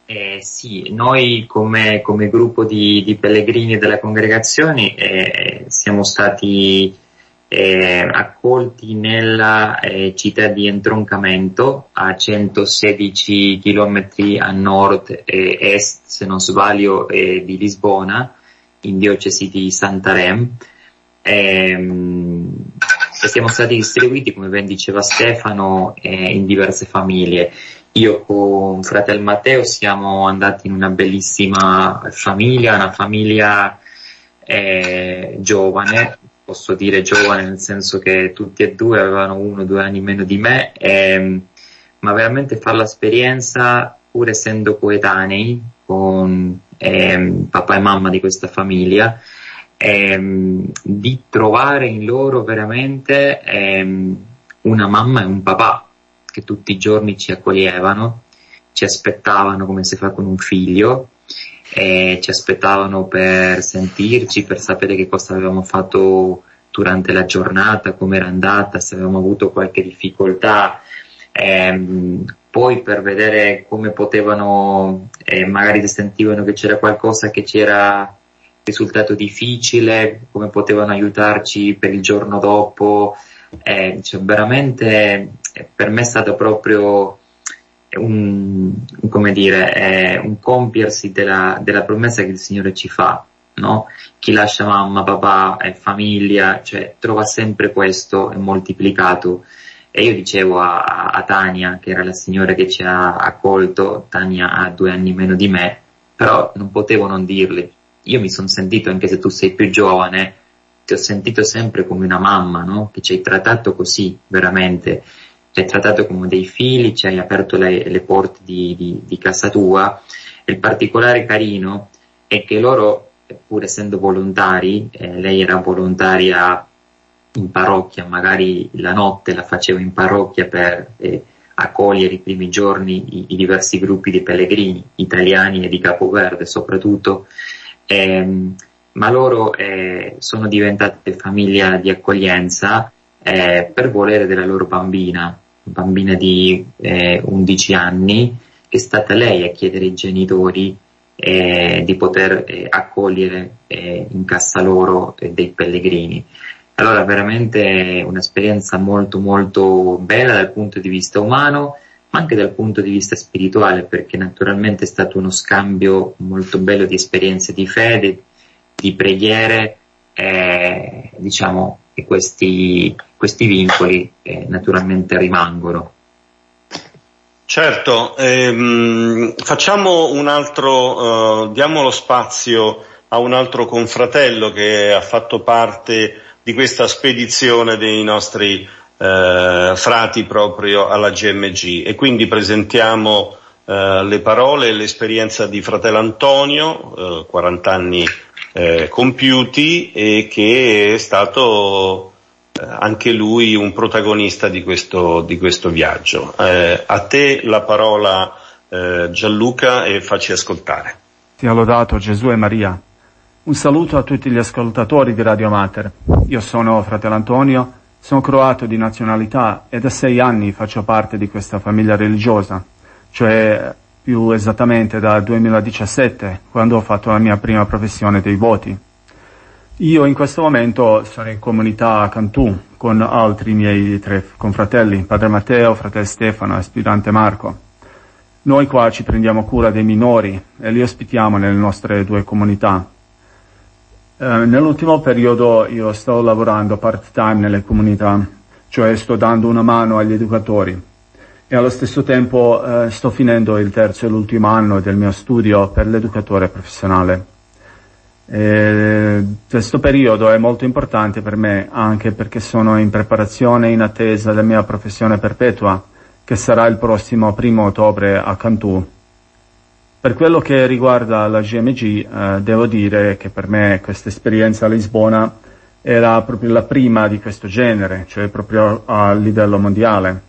S3: Eh, sì, noi come, come gruppo di, di, pellegrini delle congregazioni eh, siamo stati eh, accolti nella eh, città di Entroncamento a 116 km a nord e est, se non sbaglio, eh, di Lisbona, in diocesi di Santarem. Ehm, e siamo stati distribuiti, come ben diceva Stefano, eh, in diverse famiglie. Io con fratello Matteo siamo andati in una bellissima famiglia, una famiglia eh, giovane, posso dire giovane nel senso che tutti e due avevano uno o due anni meno di me, ehm, ma veramente fare l'esperienza, pur essendo coetanei, con ehm, papà e mamma di questa famiglia, ehm, di trovare in loro veramente ehm, una mamma e un papà che tutti i giorni ci accoglievano, ci aspettavano come si fa con un figlio, eh, ci aspettavano per sentirci, per sapere che cosa avevamo fatto durante la giornata, come era andata, se avevamo avuto qualche difficoltà, ehm, poi per vedere come potevano, eh, magari sentivano che c'era qualcosa che c'era risultato difficile, come potevano aiutarci per il giorno dopo, eh, cioè veramente eh, per me è stato proprio un, come dire, eh, un compiersi della, della, promessa che il Signore ci fa, no? Chi lascia mamma, papà e famiglia, cioè trova sempre questo moltiplicato. E io dicevo a, a, Tania, che era la signora che ci ha accolto, Tania ha due anni meno di me, però non potevo non dirle. Io mi sono sentito, anche se tu sei più giovane, ti ho sentito sempre come una mamma, no? Che ci hai trattato così, veramente. Ci hai trattato come dei figli, ci hai aperto le, le porte di, di, di casa tua. Il particolare carino è che loro, pur essendo volontari, eh, lei era volontaria in parrocchia, magari la notte la facevo in parrocchia per eh, accogliere i primi giorni i, i, diversi gruppi di pellegrini italiani e di Capoverde soprattutto, eh, ma loro eh, sono diventate famiglia di accoglienza eh, per volere della loro bambina, bambina di 11 eh, anni, che è stata lei a chiedere ai genitori eh, di poter accogliere in casa loro dei pellegrini. Allora veramente un'esperienza molto molto bella dal punto di vista umano, ma anche dal punto di vista spirituale, perché naturalmente è stato uno scambio molto bello di esperienze di fede, di preghiere, eh, diciamo che questi, questi vincoli eh, naturalmente rimangono.
S1: Certo, ehm, facciamo un altro, uh, diamo lo spazio a un altro confratello che ha fatto parte di questa spedizione dei nostri eh, frati proprio alla GMG e quindi presentiamo eh, le parole e l'esperienza di fratello Antonio, eh, 40 anni eh, compiuti e che è stato eh, anche lui un protagonista di questo, di questo viaggio. Eh, a te la parola Gianluca e facci ascoltare.
S5: Sia lodato Gesù e Maria. Un saluto a tutti gli ascoltatori di Radio Mater. Io sono fratello Antonio, sono croato di nazionalità e da sei anni faccio parte di questa famiglia religiosa, cioè più esattamente dal 2017, quando ho fatto la mia prima professione dei voti. Io in questo momento sono in comunità a Cantù con altri miei tre confratelli, Padre Matteo, Fratello Stefano e Aspirante Marco. Noi qua ci prendiamo cura dei minori e li ospitiamo nelle nostre due comunità. Eh, nell'ultimo periodo io sto lavorando part-time nelle comunità, cioè sto dando una mano agli educatori e allo stesso tempo eh, sto finendo il terzo e l'ultimo anno del mio studio per l'educatore professionale. E questo periodo è molto importante per me anche perché sono in preparazione in attesa della mia professione perpetua che sarà il prossimo primo ottobre a Cantù per quello che riguarda la GMG, eh, devo dire che per me questa esperienza a Lisbona era proprio la prima di questo genere, cioè proprio a livello mondiale.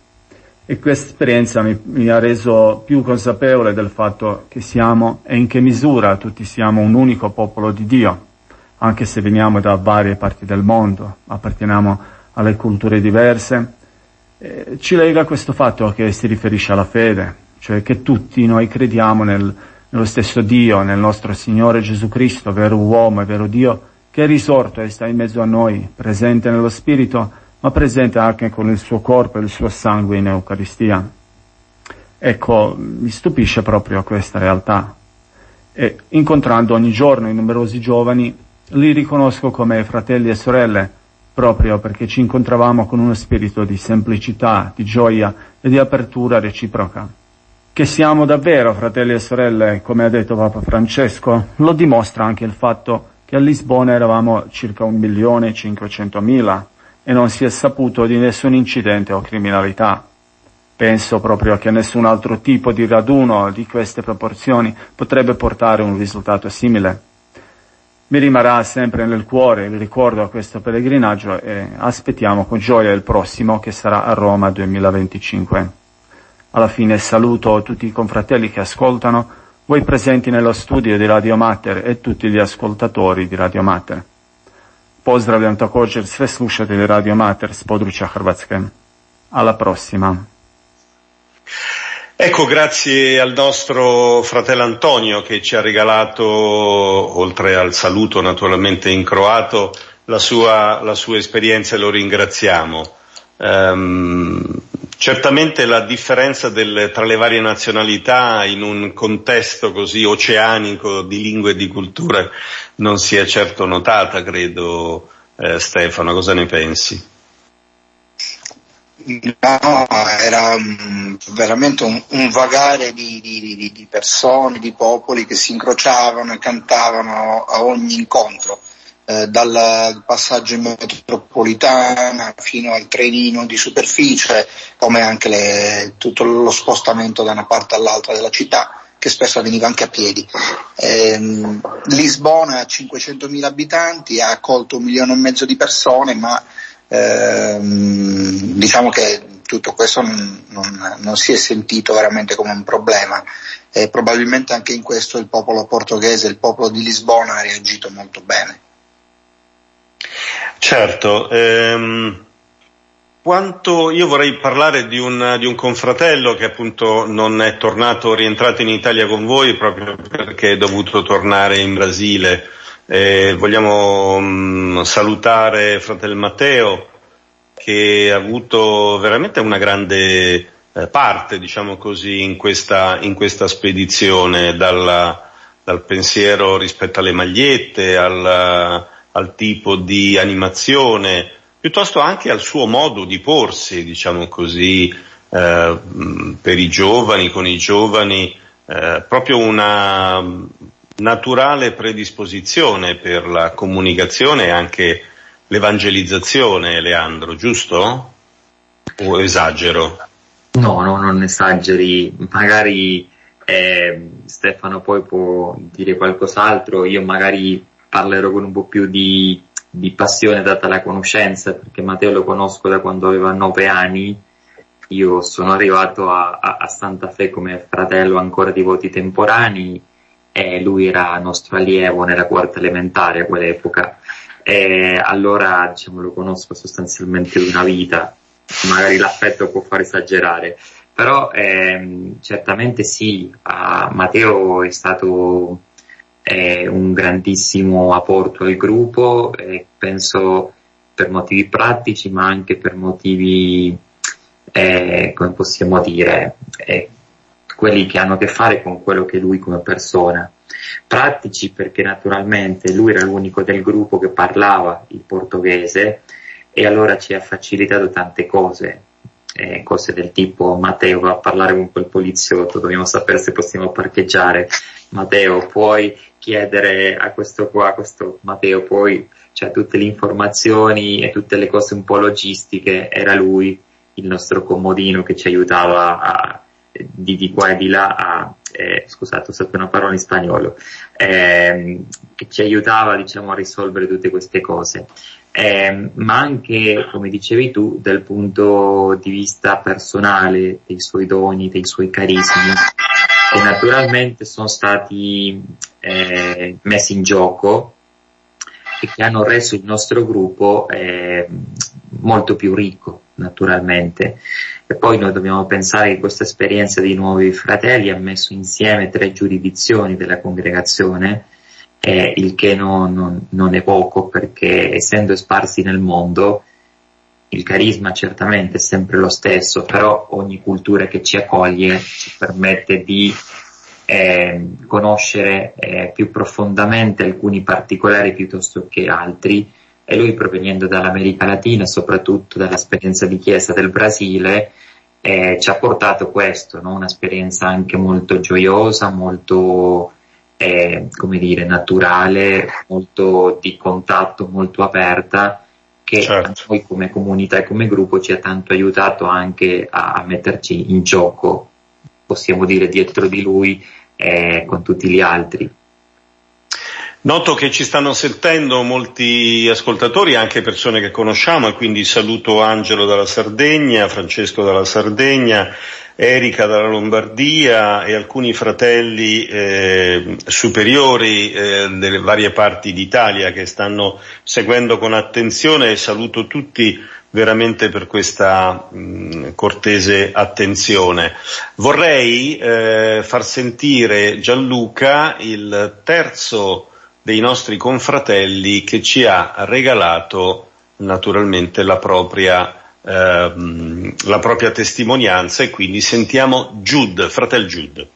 S5: E questa esperienza mi, mi, ha reso più consapevole del fatto che siamo e in che misura tutti siamo un unico popolo di Dio, anche se veniamo da varie parti del mondo, apparteniamo alle culture diverse. Eh, ci lega questo fatto che si riferisce alla fede, cioè che tutti noi crediamo nel, nello stesso Dio, nel nostro Signore Gesù Cristo, vero uomo e vero Dio, che è risorto e sta in mezzo a noi, presente nello Spirito, ma presente anche con il suo corpo e il suo sangue in Eucaristia. Ecco, mi stupisce proprio questa realtà. E incontrando ogni giorno i numerosi giovani, li riconosco come fratelli e sorelle, proprio perché ci incontravamo con uno spirito di semplicità, di gioia e di apertura reciproca. Che siamo davvero fratelli e sorelle, come ha detto Papa Francesco, lo dimostra anche il fatto che a Lisbona eravamo circa un milione e cinquecentomila e non si è saputo di nessun incidente o criminalità. Penso proprio che nessun altro tipo di raduno di queste proporzioni potrebbe portare un risultato simile. Mi rimarrà sempre nel cuore il ricordo a questo pellegrinaggio e aspettiamo con gioia il prossimo che sarà a Roma 2025. Alla fine saluto tutti i confratelli che ascoltano, voi presenti nello studio di Radio Mater e tutti gli ascoltatori di Radio Mater. Pozdravljam također sve slušatelje Radio Mater s područja Hrvatske. Alla prossima.
S1: Ecco, grazie al nostro fratello Antonio che ci ha regalato, oltre al saluto naturalmente in croato, la sua, la sua esperienza e lo ringraziamo. Um, Certamente la differenza del, tra le varie nazionalità in un contesto così oceanico di lingue e di culture non si è certo notata, credo, eh, Stefano, cosa ne pensi?
S2: No, era um, veramente un, un vagare di, di, di, persone, di popoli che si incrociavano e cantavano a ogni incontro, eh, dal passaggio in metropolitana fino al trenino di superficie, come anche le, tutto lo spostamento da una parte all'altra della città che spesso avveniva anche a piedi. Eh, Lisbona ha 500.000 abitanti, ha accolto un milione e mezzo di persone, ma ehm, diciamo che tutto questo non, non, non, si è sentito veramente come un problema e probabilmente anche in questo il popolo portoghese, il popolo di Lisbona ha reagito molto bene.
S1: Certo, ehm, quanto io vorrei parlare di un, di un, confratello che appunto non è tornato, rientrato in Italia con voi proprio perché è dovuto tornare in Brasile. Eh, vogliamo mh, mm, salutare fratello Matteo che ha avuto veramente una grande eh, parte, diciamo così, in questa, in questa spedizione, dalla, dal pensiero rispetto alle magliette, al, al tipo di animazione, piuttosto anche al suo modo di porsi, diciamo così, eh, mm, per i giovani, con i giovani, eh, proprio una naturale predisposizione per la comunicazione e anche l'evangelizzazione, Leandro, giusto? O esagero?
S3: No, no, non esageri. Magari eh, Stefano poi può dire qualcos'altro, io magari parlerò con un po' più di, di passione data la conoscenza, perché Matteo lo conosco da quando aveva nove anni, io sono arrivato a, a, a Santa Fe come fratello ancora di voti temporanei e lui era nostro allievo nella quarta elementare a quell'epoca. E allora diciamo, lo conosco sostanzialmente di una vita, magari l'affetto può far esagerare, però ehm, certamente sì, Matteo è stato eh, un grandissimo apporto al gruppo, eh, penso per motivi pratici ma anche per motivi, eh, come possiamo dire, eh, quelli che hanno a che fare con quello che è lui come persona. Pratici perché naturalmente lui era l'unico del gruppo che parlava il portoghese e allora ci ha facilitato tante cose, eh, cose del tipo Matteo va a parlare con quel poliziotto, dobbiamo sapere se possiamo parcheggiare, Matteo puoi chiedere a questo qua, a questo Matteo puoi, cioè tutte le informazioni e tutte le cose un po' logistiche, era lui il nostro comodino che ci aiutava a, di, di qua e di là a, eh, scusate ho usato una parola in spagnolo, eh, che ci aiutava diciamo a risolvere tutte queste cose. Eh, ma anche, come dicevi tu, dal punto di vista personale, dei suoi doni, dei suoi carismi, che naturalmente sono stati eh, messi in gioco e che hanno reso il nostro gruppo eh, molto più ricco, naturalmente. E poi noi dobbiamo pensare che questa esperienza di nuovi fratelli ha messo insieme tre giurisdizioni della congregazione, eh, il che non, non, non è poco perché essendo sparsi nel mondo il carisma certamente è sempre lo stesso, però ogni cultura che ci accoglie ci permette di eh, conoscere eh, più profondamente alcuni particolari piuttosto che altri e lui proveniendo dall'America Latina, soprattutto dall'esperienza di Chiesa del Brasile, eh, ci ha portato questo, no? un'esperienza anche molto gioiosa, molto, eh, come dire, naturale, molto di contatto, molto aperta, che certo. noi come comunità e come gruppo ci ha tanto aiutato anche a, a metterci in gioco, possiamo dire, dietro di lui eh, con tutti gli altri.
S1: Noto che ci stanno sentendo molti ascoltatori, anche persone che conosciamo, e quindi saluto Angelo dalla Sardegna, Francesco dalla Sardegna, Erika dalla Lombardia e alcuni fratelli eh, superiori eh, delle varie parti d'Italia che stanno seguendo con attenzione e saluto tutti veramente per questa mh, cortese attenzione. Vorrei eh, far sentire Gianluca il terzo dei nostri confratelli che ci ha regalato naturalmente la propria, ehm, la propria testimonianza e quindi sentiamo Jude, fratel Jude.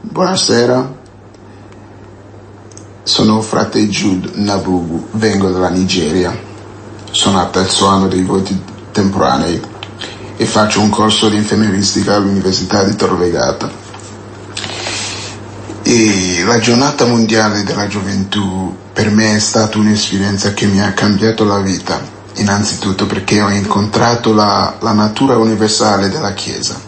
S6: Buonasera, sono frate Jude Nabugu, vengo dalla Nigeria, sono al terzo anno dei voti temporanei e faccio un corso di infermieristica all'Università di Tor Vergata. E la giornata mondiale della gioventù per me è stata un'esperienza che mi ha cambiato la vita, innanzitutto perché ho incontrato la, la natura universale della Chiesa.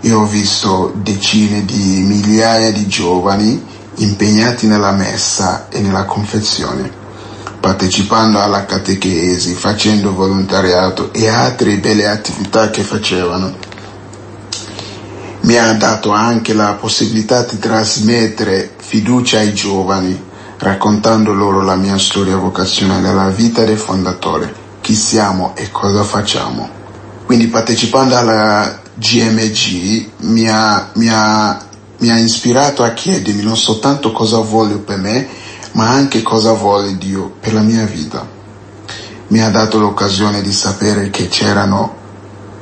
S6: Io ho visto decine di migliaia di giovani impegnati nella messa e nella confessione partecipando alla catechesi, facendo volontariato e altre belle attività che facevano. Mi ha dato anche la possibilità di trasmettere fiducia ai giovani, raccontando loro la mia storia vocazionale, la vita del fondatore, chi siamo e cosa facciamo. Quindi partecipando alla GMG mi ha, mi ha, mi ha ispirato a chiedermi non soltanto cosa voglio per me, ma anche cosa vuole Dio per la mia vita. Mi ha dato l'occasione di sapere che c'erano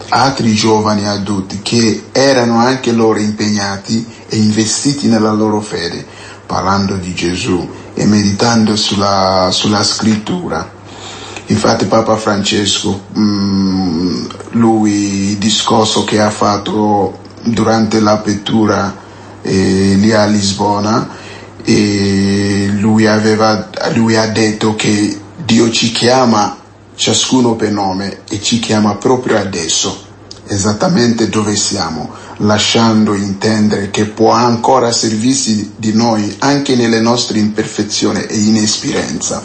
S6: altri giovani adulti che erano anche loro impegnati e investiti nella loro fede, parlando di Gesù e meditando sulla, sulla scrittura. Infatti Papa Francesco, mm, lui il discorso che ha fatto durante l'apertura eh, lì a Lisbona, e lui, aveva, lui ha detto che Dio ci chiama ciascuno per nome e ci chiama proprio adesso, esattamente dove siamo, lasciando intendere che può ancora servirsi di noi anche nelle nostre imperfezioni e inesperienza.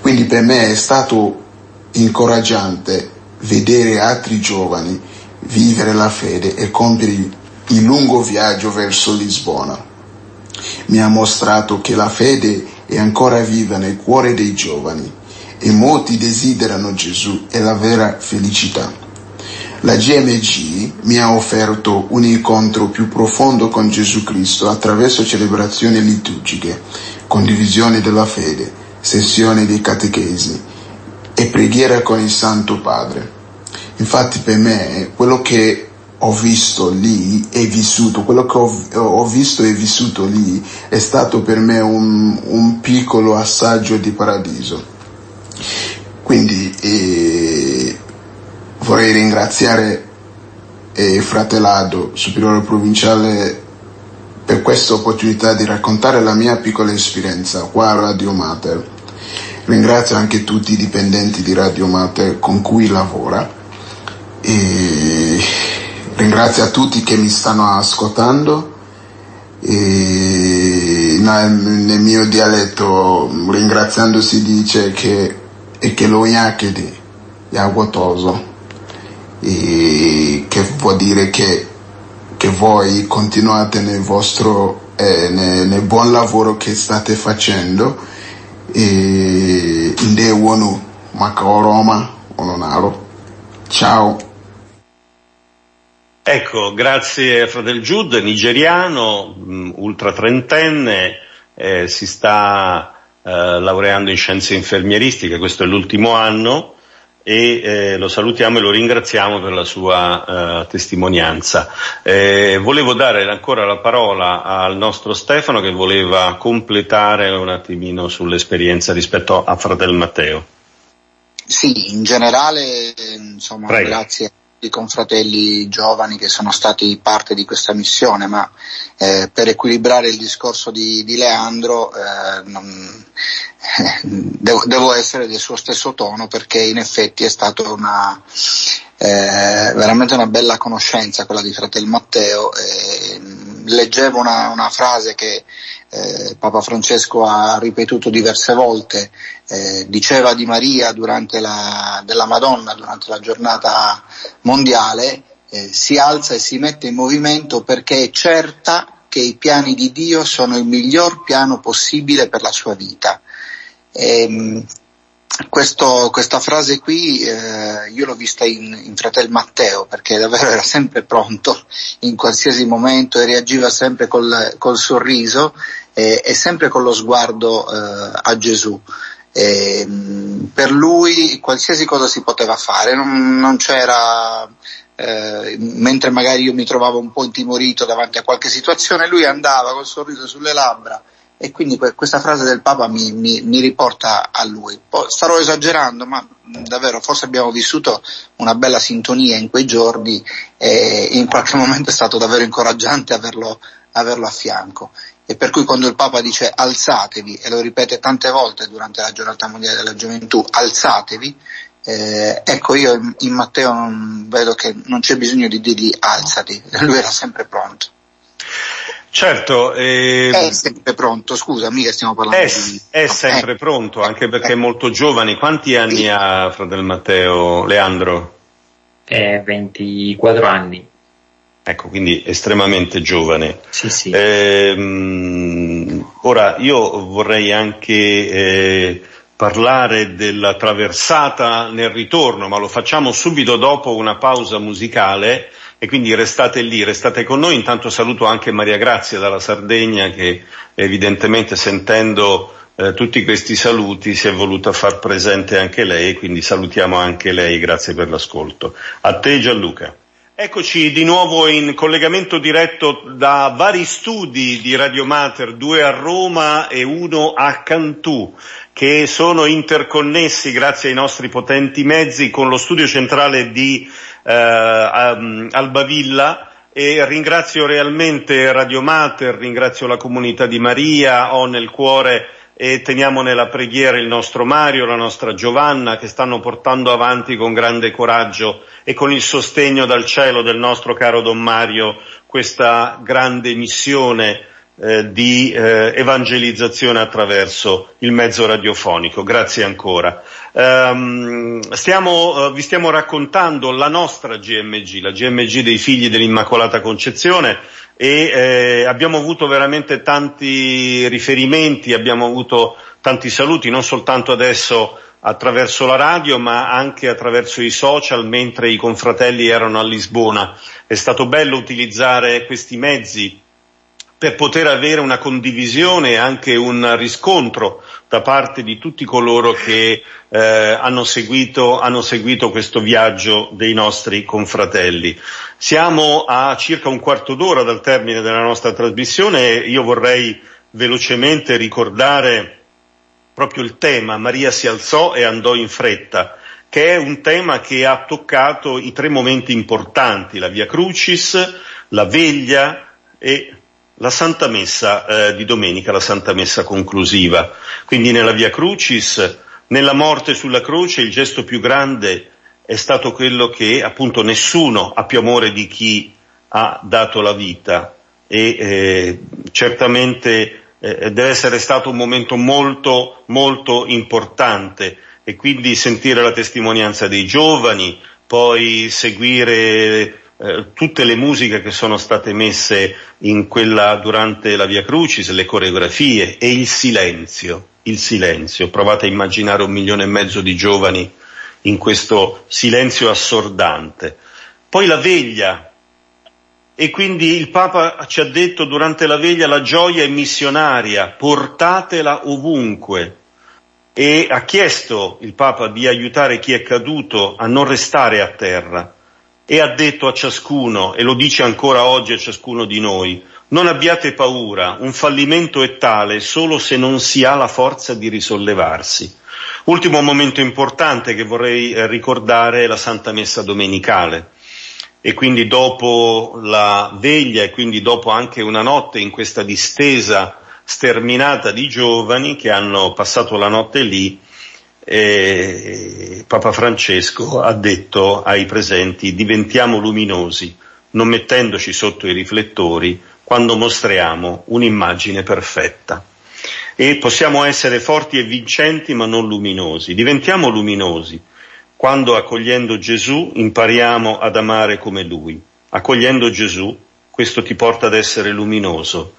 S6: Quindi per me è stato incoraggiante vedere altri giovani vivere la fede e compiere il lungo viaggio verso Lisbona mi ha mostrato che la fede è ancora viva nel cuore dei giovani e molti desiderano Gesù e la vera felicità. La GMG mi ha offerto un incontro più profondo con Gesù Cristo attraverso celebrazioni liturgiche, condivisione della fede, sessioni di catechesi e preghiera con il Santo Padre. Infatti per me quello che ho visto lì e vissuto, quello che ho, ho, visto e vissuto lì è stato per me un, un piccolo assaggio di paradiso. Quindi eh, vorrei ringraziare eh, Fratellado, superiore provinciale, per questa opportunità di raccontare la mia piccola esperienza qua a Radio Mater. Ringrazio anche tutti i dipendenti di Radio Mater con cui lavora. E Ringrazio a tutti che mi stanno ascoltando. E nel mio dialetto ringraziando si dice che e che lo yakede è aguatoso e che vuol dire che, che voi continuate nel vostro eh, nel, nel, buon lavoro che state facendo e in de wonu maka Roma ononaro. Ciao.
S1: Ecco, grazie a Fratel Jude, nigeriano, mm, ultra trentenne, eh, si sta eh, laureando in scienze infermieristiche, questo è l'ultimo anno e eh, lo salutiamo e lo ringraziamo per la sua eh, testimonianza. Eh, volevo dare ancora la parola al nostro Stefano che voleva completare un attimino sull'esperienza rispetto a Fratel Matteo.
S2: Sì, in generale, insomma, Prego. grazie i confratelli giovani che sono stati parte di questa missione, ma eh, per equilibrare il discorso di, di Leandro eh, non, eh, devo, devo, essere del suo stesso tono perché in effetti è stata una, eh, veramente una bella conoscenza quella di Fratel Matteo. leggevo una, una frase che eh, Papa Francesco ha ripetuto diverse volte, eh, diceva di Maria durante la, della Madonna, durante la giornata mondiale, eh, si alza e si mette in movimento perché è certa che i piani di Dio sono il miglior piano possibile per la sua vita. E, ehm, questo, questa frase qui eh, io l'ho vista in, in Fratel Matteo perché davvero era sempre pronto in qualsiasi momento e reagiva sempre col, col sorriso eh, e sempre con lo sguardo eh, a Gesù. E, per lui qualsiasi cosa si poteva fare, non, non c'era, eh, mentre magari io mi trovavo un po' intimorito davanti a qualche situazione, lui andava col sorriso sulle labbra e quindi questa frase del Papa mi, mi, mi riporta a lui. Poi, starò esagerando, ma davvero forse abbiamo vissuto una bella sintonia in quei giorni e in qualche momento è stato davvero incoraggiante averlo, averlo a fianco. E per cui quando il Papa dice alzatevi, e lo ripete tante volte durante la giornata mondiale della gioventù, alzatevi, eh, ecco io in, in Matteo non, vedo che non c'è bisogno di dirgli alzati, lui era sempre pronto.
S1: Certo,
S2: eh, è sempre pronto, scusa, mica stiamo parlando
S1: è,
S2: di...
S1: È sempre eh, pronto, anche perché è molto giovane. Quanti anni sì. ha Fratel Matteo, Leandro?
S3: Eh, 24 anni.
S1: Ecco, quindi estremamente giovane.
S3: Sì, sì.
S1: Ehm, ora, io vorrei anche eh, parlare della traversata nel ritorno, ma lo facciamo subito dopo una pausa musicale e quindi restate lì, restate con noi. Intanto saluto anche Maria Grazia dalla Sardegna che evidentemente sentendo eh, tutti questi saluti si è voluta far presente anche lei, quindi salutiamo anche lei, grazie per l'ascolto. A te Gianluca. Eccoci di nuovo in collegamento diretto da vari studi di Radio Mater, due a Roma e uno a Cantù, che sono interconnessi grazie ai nostri potenti mezzi con lo studio centrale di eh, Albavilla. E ringrazio realmente Radio Mater, ringrazio la comunità di Maria, ho nel cuore e teniamo nella preghiera il nostro Mario, la nostra Giovanna che stanno portando avanti con grande coraggio e con il sostegno dal cielo del nostro caro Don Mario questa grande missione eh, di eh, evangelizzazione attraverso il mezzo radiofonico. Grazie ancora. Um, stiamo, uh, vi stiamo raccontando la nostra GMG, la GMG dei figli dell'Immacolata Concezione e eh, abbiamo avuto veramente tanti riferimenti, abbiamo avuto tanti saluti, non soltanto adesso attraverso la radio ma anche attraverso i social mentre i confratelli erano a Lisbona. È stato bello utilizzare questi mezzi per poter avere una condivisione e anche un riscontro da parte di tutti coloro che eh, hanno, seguito, hanno seguito questo viaggio dei nostri confratelli. Siamo a circa un quarto d'ora dal termine della nostra trasmissione e io vorrei velocemente ricordare proprio il tema Maria si alzò e andò in fretta, che è un tema che ha toccato i tre momenti importanti, la Via Crucis, la veglia e la Santa Messa eh, di domenica, la Santa Messa conclusiva. Quindi nella Via Crucis, nella morte sulla croce, il gesto più grande è stato quello che appunto nessuno ha più amore di chi ha dato la vita e eh, certamente eh, deve essere stato un momento molto molto importante e quindi sentire la testimonianza dei giovani, poi seguire eh, tutte le musiche che sono state messe in quella durante la Via Crucis, le coreografie e il silenzio, il silenzio. Provate a immaginare un milione e mezzo di giovani in questo silenzio assordante. Poi la veglia, e quindi il Papa ci ha detto durante la veglia la gioia è missionaria, portatela ovunque. E ha chiesto il Papa di aiutare chi è caduto a non restare a terra e ha detto a ciascuno, e lo dice ancora oggi a ciascuno di noi, non abbiate paura, un fallimento è tale solo se non si ha la forza di risollevarsi. Ultimo momento importante che vorrei eh, ricordare è la Santa Messa domenicale. E quindi dopo la veglia e quindi dopo anche una notte in questa distesa sterminata di giovani che hanno passato la notte lì, eh, Papa Francesco ha detto ai presenti diventiamo luminosi, non mettendoci sotto i riflettori quando mostriamo un'immagine perfetta. E possiamo essere forti e vincenti ma non luminosi. Diventiamo luminosi quando accogliendo Gesù impariamo ad amare come Lui. Accogliendo Gesù, questo ti porta ad essere luminoso,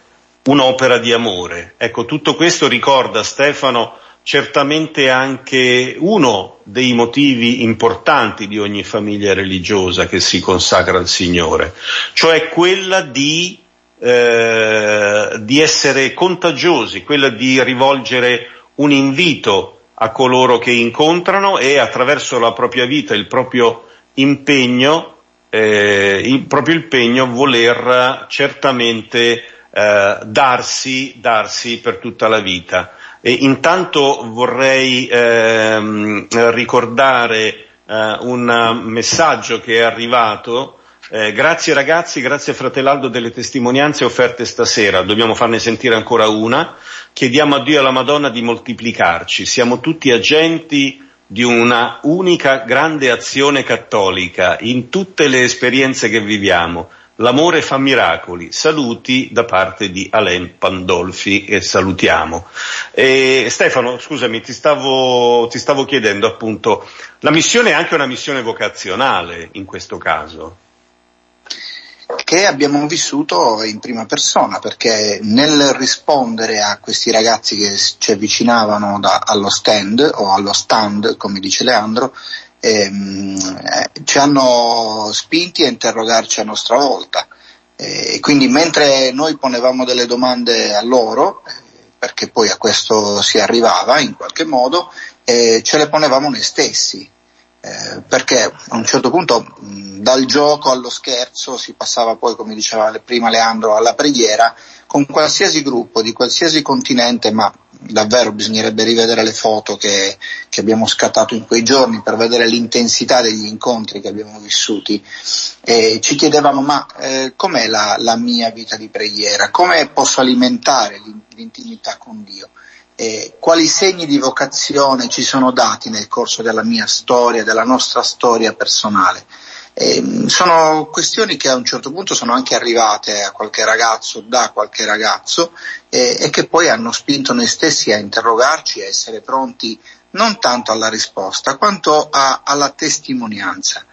S1: un'opera di amore. Ecco, tutto questo ricorda Stefano certamente anche uno dei motivi importanti di ogni famiglia religiosa che si consacra al Signore, cioè quella di, eh, di essere contagiosi, quella di rivolgere un invito a coloro che incontrano e attraverso la propria vita, il proprio impegno, eh, il proprio impegno voler certamente eh, darsi, darsi per tutta la vita. E intanto vorrei ehm, ricordare eh, un messaggio che è arrivato eh, grazie ragazzi, grazie fratellaldo delle testimonianze offerte stasera, dobbiamo farne sentire ancora una. Chiediamo a Dio e alla Madonna di moltiplicarci, siamo tutti agenti di una unica grande azione cattolica in tutte le esperienze che viviamo. L'amore fa miracoli. Saluti da parte di Alain Pandolfi e salutiamo. E Stefano, scusami, ti stavo, ti stavo chiedendo appunto, la missione è anche una missione vocazionale in questo caso
S2: che abbiamo vissuto in prima persona, perché nel rispondere a questi ragazzi che ci avvicinavano da, allo stand o allo stand, come dice Leandro, ehm, eh, ci hanno spinti a interrogarci a nostra volta. E eh, quindi mentre noi ponevamo delle domande a loro, eh, perché poi a questo si arrivava in qualche modo, eh, ce le ponevamo noi stessi eh, perché a un certo punto mh, dal gioco allo scherzo si passava poi, come diceva prima Leandro, alla preghiera con qualsiasi gruppo di qualsiasi continente, ma davvero bisognerebbe rivedere le foto che, che abbiamo scattato in quei giorni per vedere l'intensità degli incontri che abbiamo vissuti. E ci chiedevamo ma eh, com'è la, la mia vita di preghiera, come posso alimentare l'intimità con Dio eh, quali segni di vocazione ci sono dati nel corso della mia storia, della nostra storia personale. Eh, sono questioni che a un certo punto sono anche arrivate a qualche ragazzo, da qualche ragazzo, eh, e che poi hanno spinto noi stessi a interrogarci, a essere pronti non tanto alla risposta quanto a, alla testimonianza.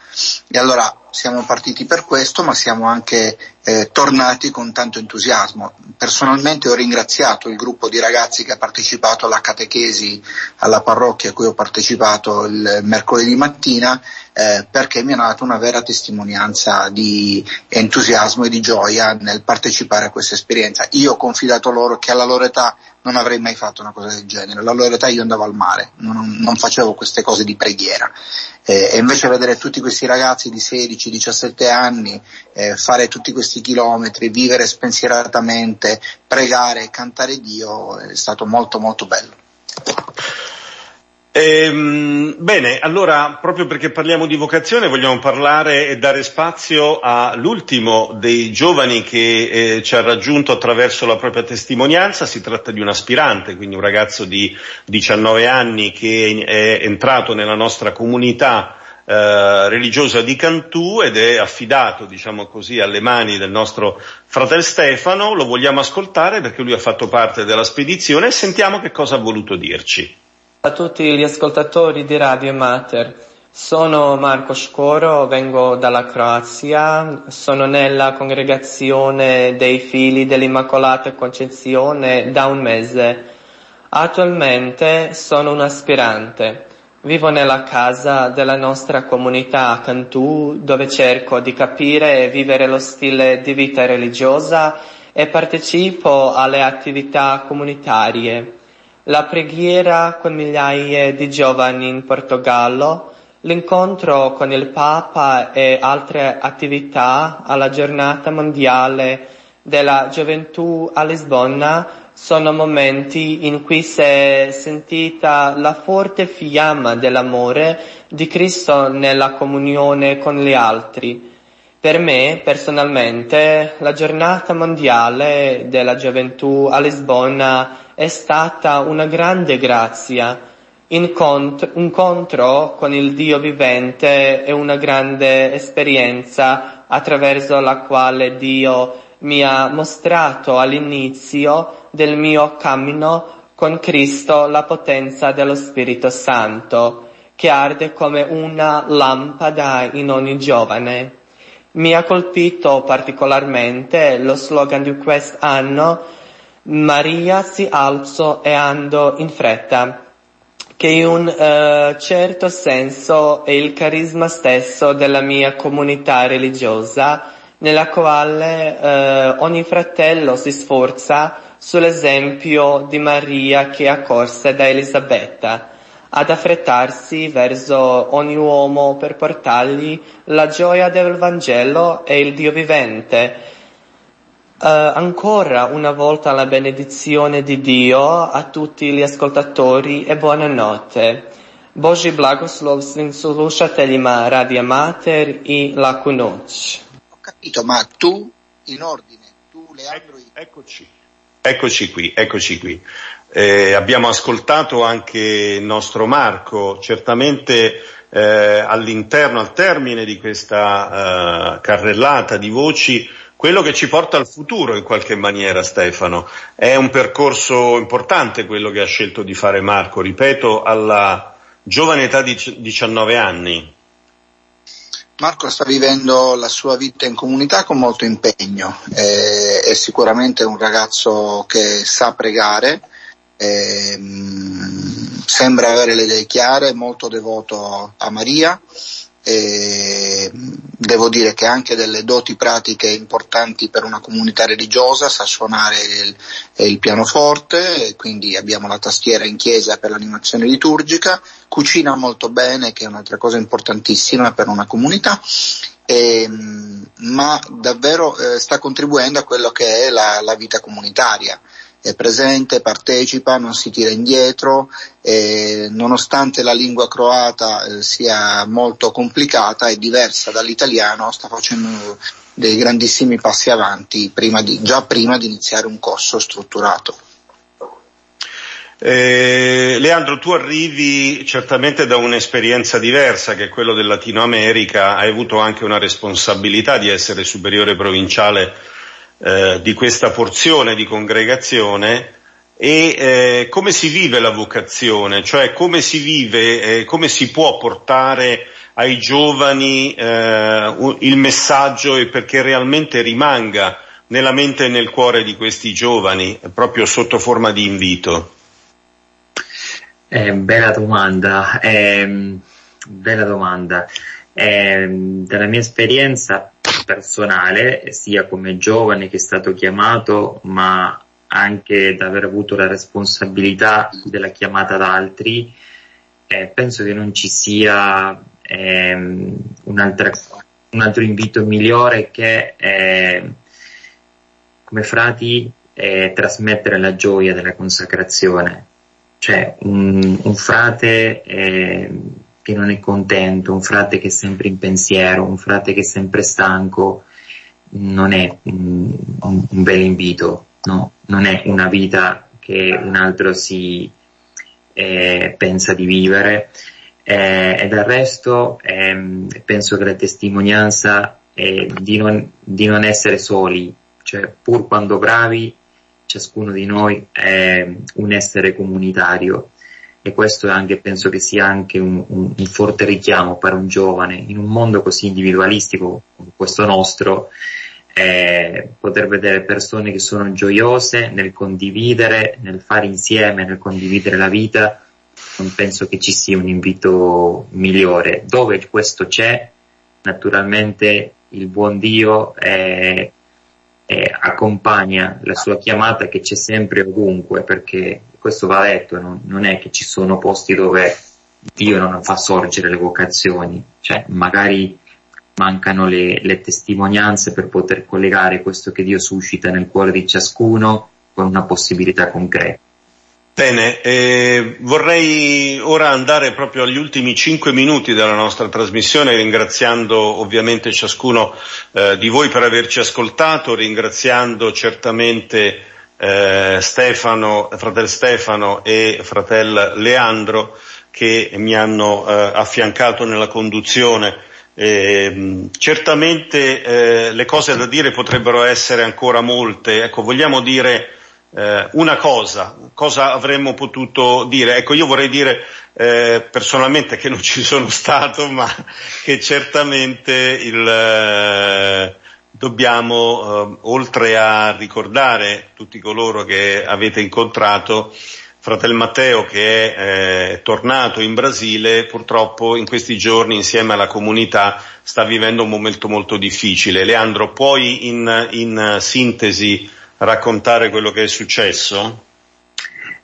S2: E allora siamo partiti per questo, ma siamo anche eh, tornati con tanto entusiasmo. Personalmente ho ringraziato il gruppo di ragazzi che ha partecipato alla catechesi alla parrocchia a cui ho partecipato il mercoledì mattina eh, perché mi hanno dato una vera testimonianza di entusiasmo e di gioia nel partecipare a questa esperienza. Io ho confidato loro che alla loro età non avrei mai fatto una cosa del genere, alla loro età io andavo al mare, non, non facevo queste cose di preghiera eh, e invece vedere tutti questi ragazzi di 16-17 anni eh, fare tutti questi chilometri, vivere spensieratamente, pregare, cantare Dio è stato molto molto bello.
S1: Ehm, bene, allora proprio perché parliamo di vocazione vogliamo parlare e dare spazio all'ultimo dei giovani che eh, ci ha raggiunto attraverso la propria testimonianza, si tratta di un aspirante, quindi un ragazzo di 19 anni che è entrato nella nostra comunità eh, religiosa di Cantù ed è affidato, diciamo così, alle mani del nostro fratello Stefano, lo vogliamo ascoltare perché lui ha fatto parte della spedizione e sentiamo che cosa ha voluto dirci
S7: a tutti gli ascoltatori di Radio Mater. Sono Marco Scoro, vengo dalla Croazia, sono nella congregazione dei figli dell'Immacolata Concezione da un mese. Attualmente sono un aspirante. Vivo nella casa della nostra comunità a Cantù, dove cerco di capire e vivere lo stile di vita religiosa e partecipo alle attività comunitarie. La preghiera con migliaia di giovani in Portogallo, l'incontro con il Papa e altre attività alla giornata mondiale della gioventù a Lisbona sono momenti in cui si è sentita la forte fiamma dell'amore di Cristo nella comunione con gli altri. Per me, personalmente, la giornata mondiale della gioventù a Lisbona è stata una grande grazia, incontro, incontro con il Dio vivente e una grande esperienza attraverso la quale Dio mi ha mostrato all'inizio del mio cammino con Cristo la potenza dello Spirito Santo, che arde come una lampada in ogni giovane. Mi ha colpito particolarmente lo slogan di quest'anno Maria si alzò e andò in fretta, che in un uh, certo senso è il carisma stesso della mia comunità religiosa, nella quale uh, ogni fratello si sforza sull'esempio di Maria che accorse da Elisabetta, ad affrettarsi verso ogni uomo per portargli la gioia del Vangelo e il Dio vivente, Uh, ancora una volta la benedizione di Dio a tutti gli ascoltatori e buonanotte. Boži blagoslov svim slušateljima Radija Mater i Laku noć.
S2: Capito, ma tu in ordine, tu Leandro...
S1: Eccoci. Eccoci qui, eccoci qui. Eh, abbiamo ascoltato anche il nostro Marco, certamente eh, all'interno, al termine di questa eh, carrellata di voci, quello che ci porta al futuro in qualche maniera Stefano. È un percorso importante quello che ha scelto di fare Marco, ripeto, alla giovane età di 19 anni.
S2: Marco sta vivendo la sua vita in comunità con molto impegno, eh, è sicuramente un ragazzo che sa pregare, eh, sembra avere le idee chiare, molto devoto a Maria e devo dire che ha anche delle doti pratiche importanti per una comunità religiosa, sa suonare il, il pianoforte, quindi abbiamo la tastiera in chiesa per l'animazione liturgica, cucina molto bene, che è un'altra cosa importantissima per una comunità, e, ma davvero eh, sta contribuendo a quello che è la, la vita comunitaria è presente, partecipa, non si tira indietro, e nonostante la lingua croata eh, sia molto complicata e diversa dall'italiano, sta facendo dei grandissimi passi avanti prima di, già prima di iniziare un corso strutturato.
S1: Eh, Leandro, tu arrivi certamente da un'esperienza diversa che è quello del Latino America, hai avuto anche una responsabilità di essere superiore provinciale eh, di questa porzione di congregazione. E eh, come si vive la vocazione, cioè come si vive, eh, come si può portare ai giovani eh, il messaggio e perché realmente rimanga nella mente e nel cuore di questi giovani, proprio sotto forma di invito.
S3: Eh, bella domanda, eh, bella domanda. Eh, dalla mia esperienza personale, sia come giovane che è stato chiamato, ma anche da aver avuto la responsabilità della chiamata ad altri, eh, penso che non ci sia ehm, un altro invito migliore che eh, come frati eh, trasmettere la gioia della consacrazione. Cioè un, un frate ehm, che non è contento, un frate che è sempre in pensiero, un frate che è sempre stanco, non è un, un, un bel invito, no? non è una vita che un altro si eh, pensa di vivere. Eh, e del resto eh, penso che la testimonianza è di non, di non essere soli, cioè pur quando bravi, ciascuno di noi è un essere comunitario e questo anche, penso che sia anche un, un, un, forte richiamo per un giovane in un mondo così individualistico come questo nostro, eh, poter vedere persone che sono gioiose nel condividere, nel fare insieme, nel condividere la vita, non penso che ci sia un invito migliore. Dove questo c'è, naturalmente il buon Dio è, è, accompagna la sua chiamata che c'è sempre ovunque, perché questo va detto, non, non è che ci sono posti dove Dio non fa sorgere le vocazioni, cioè magari mancano le, le testimonianze per poter collegare questo che Dio suscita nel cuore di ciascuno con una possibilità concreta.
S1: Bene, eh, vorrei ora andare proprio agli ultimi cinque minuti della nostra trasmissione, ringraziando ovviamente ciascuno eh, di voi per averci ascoltato, ringraziando certamente eh, Stefano, fratel Stefano e fratel Leandro che mi hanno eh, affiancato nella conduzione. Eh, certamente eh, le cose da dire potrebbero essere ancora molte. Ecco, vogliamo dire eh, una cosa, cosa avremmo potuto dire? Ecco, io vorrei dire eh, personalmente che non ci sono stato, ma che certamente il eh, dobbiamo, eh, oltre a ricordare tutti coloro che avete incontrato, Fratel Matteo che è eh, tornato in Brasile, purtroppo in questi giorni insieme alla comunità sta vivendo un momento molto difficile. Leandro, puoi in, in sintesi raccontare quello che è successo?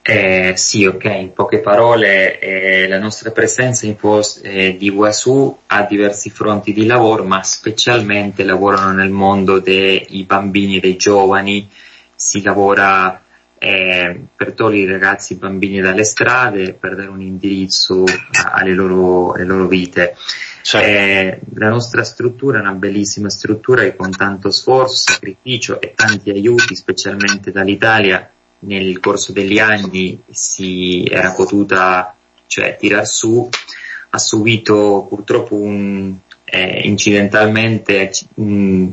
S3: Eh, sì, ok, in poche parole eh, la nostra presenza in post, eh, di UASU ha diversi fronti di lavoro, ma specialmente lavorano nel mondo dei bambini e dei giovani, si lavora eh, per togliere i ragazzi e i bambini dalle strade, per dare un indirizzo alle loro, alle loro vite. Certo. Eh, la nostra struttura è una bellissima struttura che con tanto sforzo, sacrificio e tanti aiuti, specialmente dall'Italia, nel corso degli anni si era potuta cioè, tirar su, ha subito purtroppo un, eh, incidentalmente un,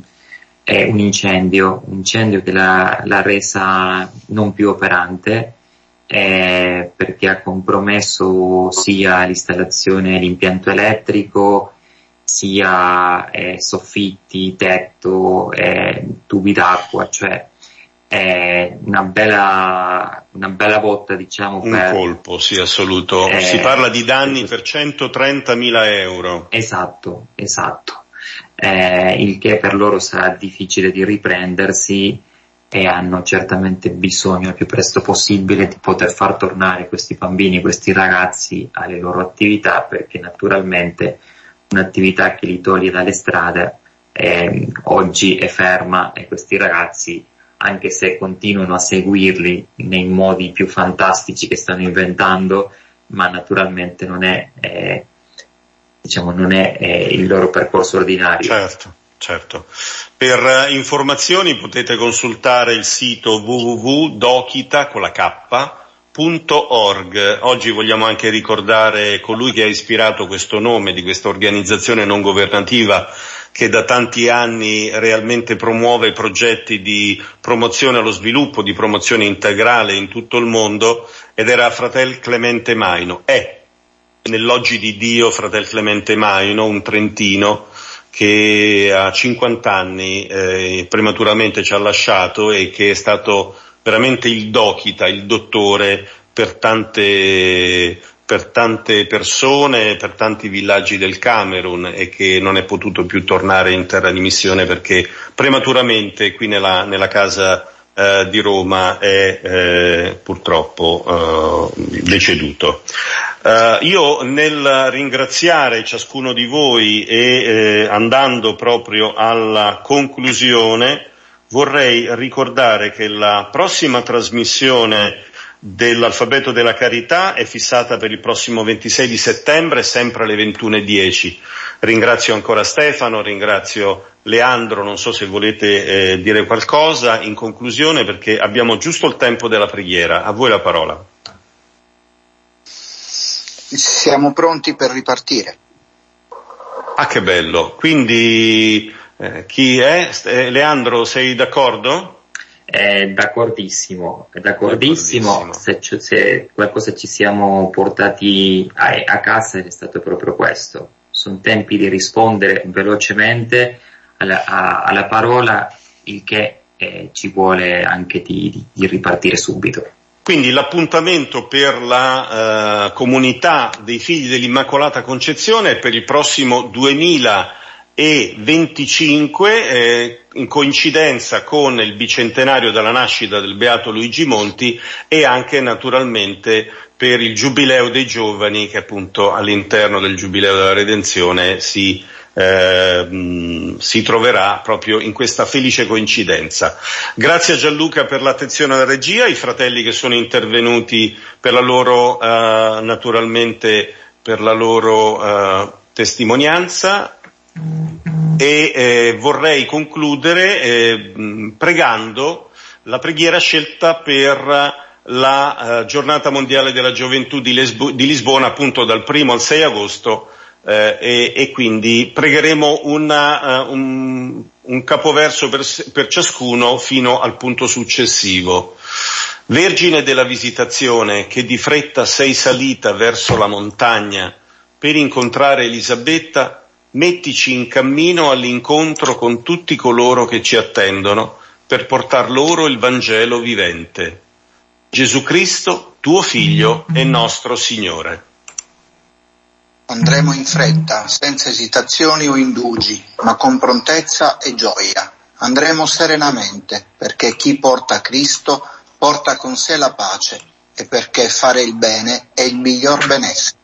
S3: eh, un, incendio, un incendio che l'ha, l'ha resa non più operante eh, perché ha compromesso sia l'installazione dell'impianto elettrico sia eh, soffitti, tetto, eh, tubi d'acqua, cioè è una bella, una bella botta, diciamo.
S1: Un per, colpo, sì, assoluto. Eh, si parla di danni per 130.000 euro.
S3: Esatto, esatto. Eh, il che per loro sarà difficile di riprendersi e hanno certamente bisogno il più presto possibile di poter far tornare questi bambini, questi ragazzi alle loro attività perché naturalmente un'attività che li toglie dalle strade eh, oggi è ferma e questi ragazzi anche se continuano a seguirli nei modi più fantastici che stanno inventando, ma naturalmente non è, eh, diciamo, non è eh, il loro percorso ordinario.
S1: Certo. Certo. Per uh, informazioni potete consultare il sito www.dokita con la K.org. Oggi vogliamo anche ricordare colui che ha ispirato questo nome di questa organizzazione non governativa che da tanti anni realmente promuove progetti di promozione allo sviluppo, di promozione integrale in tutto il mondo ed era Fratel Clemente Maino. È nell'oggi di Dio Fratel Clemente Maino, un trentino che a 50 anni eh, prematuramente ci ha lasciato e che è stato veramente il dokita, il dottore per tante per tante persone, per tanti villaggi del Camerun e che non è potuto più tornare in terra di missione perché prematuramente qui nella, nella casa eh, di Roma è eh, purtroppo eh, deceduto. Uh, io nel ringraziare ciascuno di voi e eh, andando proprio alla conclusione vorrei ricordare che la prossima trasmissione dell'alfabeto della carità è fissata per il prossimo 26 di settembre, sempre alle 21.10. Ringrazio ancora Stefano, ringrazio Leandro, non so se volete eh, dire qualcosa in conclusione perché abbiamo giusto il tempo della preghiera. A voi la parola.
S2: Siamo pronti per ripartire.
S1: Ah, che bello. Quindi eh, chi è? Eh, Leandro, sei d'accordo?
S3: È d'accordissimo, è d'accordissimo. Se, se, qualcosa ci siamo portati a, a, casa è stato proprio questo. Sono tempi di rispondere velocemente alla, a, alla parola, il che eh, ci vuole anche di, di, di, ripartire subito.
S1: Quindi l'appuntamento per la uh, comunità dei figli dell'Immacolata Concezione è per il prossimo 2000 e 25 eh, in coincidenza con il bicentenario della nascita del Beato Luigi Monti e anche naturalmente per il Giubileo dei Giovani che appunto all'interno del Giubileo della Redenzione si, eh, si troverà proprio in questa felice coincidenza. Grazie a Gianluca per l'attenzione alla regia, ai fratelli che sono intervenuti per la loro eh, naturalmente per la loro eh, testimonianza e eh, vorrei concludere eh, pregando la preghiera scelta per la eh, giornata mondiale della gioventù di, Lesbo- di, Lisbona appunto dal primo al 6 agosto eh, e, e, quindi pregheremo una, uh, un, un, capoverso per, per ciascuno fino al punto successivo. Vergine della visitazione che di fretta sei salita verso la montagna per incontrare Elisabetta, mettici in cammino all'incontro con tutti coloro che ci attendono per portar loro il Vangelo vivente. Gesù Cristo, tuo Figlio e nostro Signore.
S2: Andremo in fretta, senza esitazioni o indugi, ma con prontezza e gioia. Andremo serenamente, perché chi porta Cristo porta con sé la pace e perché fare il bene è il miglior benessere.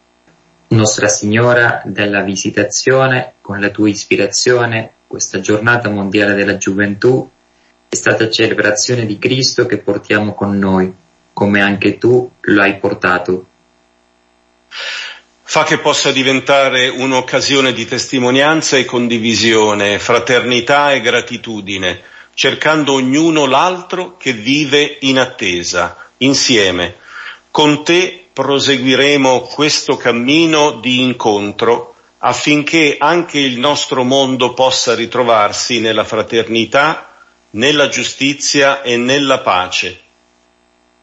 S3: Nostra Signora della Visitazione, con la tua ispirazione, questa giornata mondiale della gioventù è stata celebrazione di Cristo che portiamo con noi, come anche tu lo hai portato.
S1: Fa che possa diventare un'occasione di testimonianza e condivisione, fraternità e gratitudine, cercando ognuno l'altro che vive in attesa, insieme. Con te proseguiremo questo cammino di incontro affinché anche il nostro mondo possa ritrovarsi nella fraternità, nella giustizia e nella pace.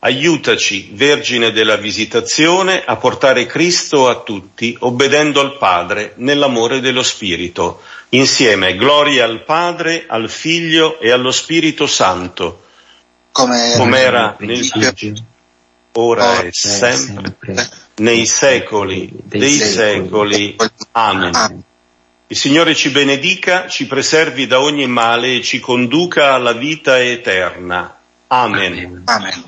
S1: Aiutaci, Vergine della Visitazione, a portare Cristo a tutti, obbedendo al Padre nell'amore dello Spirito. Insieme, gloria al Padre, al Figlio e allo Spirito Santo, Come, era nel principio, ora e sempre, nei secoli dei secoli. Amen. Il Signore ci benedica, ci preservi da ogni male e ci conduca alla vita eterna. Amen.
S2: Amen.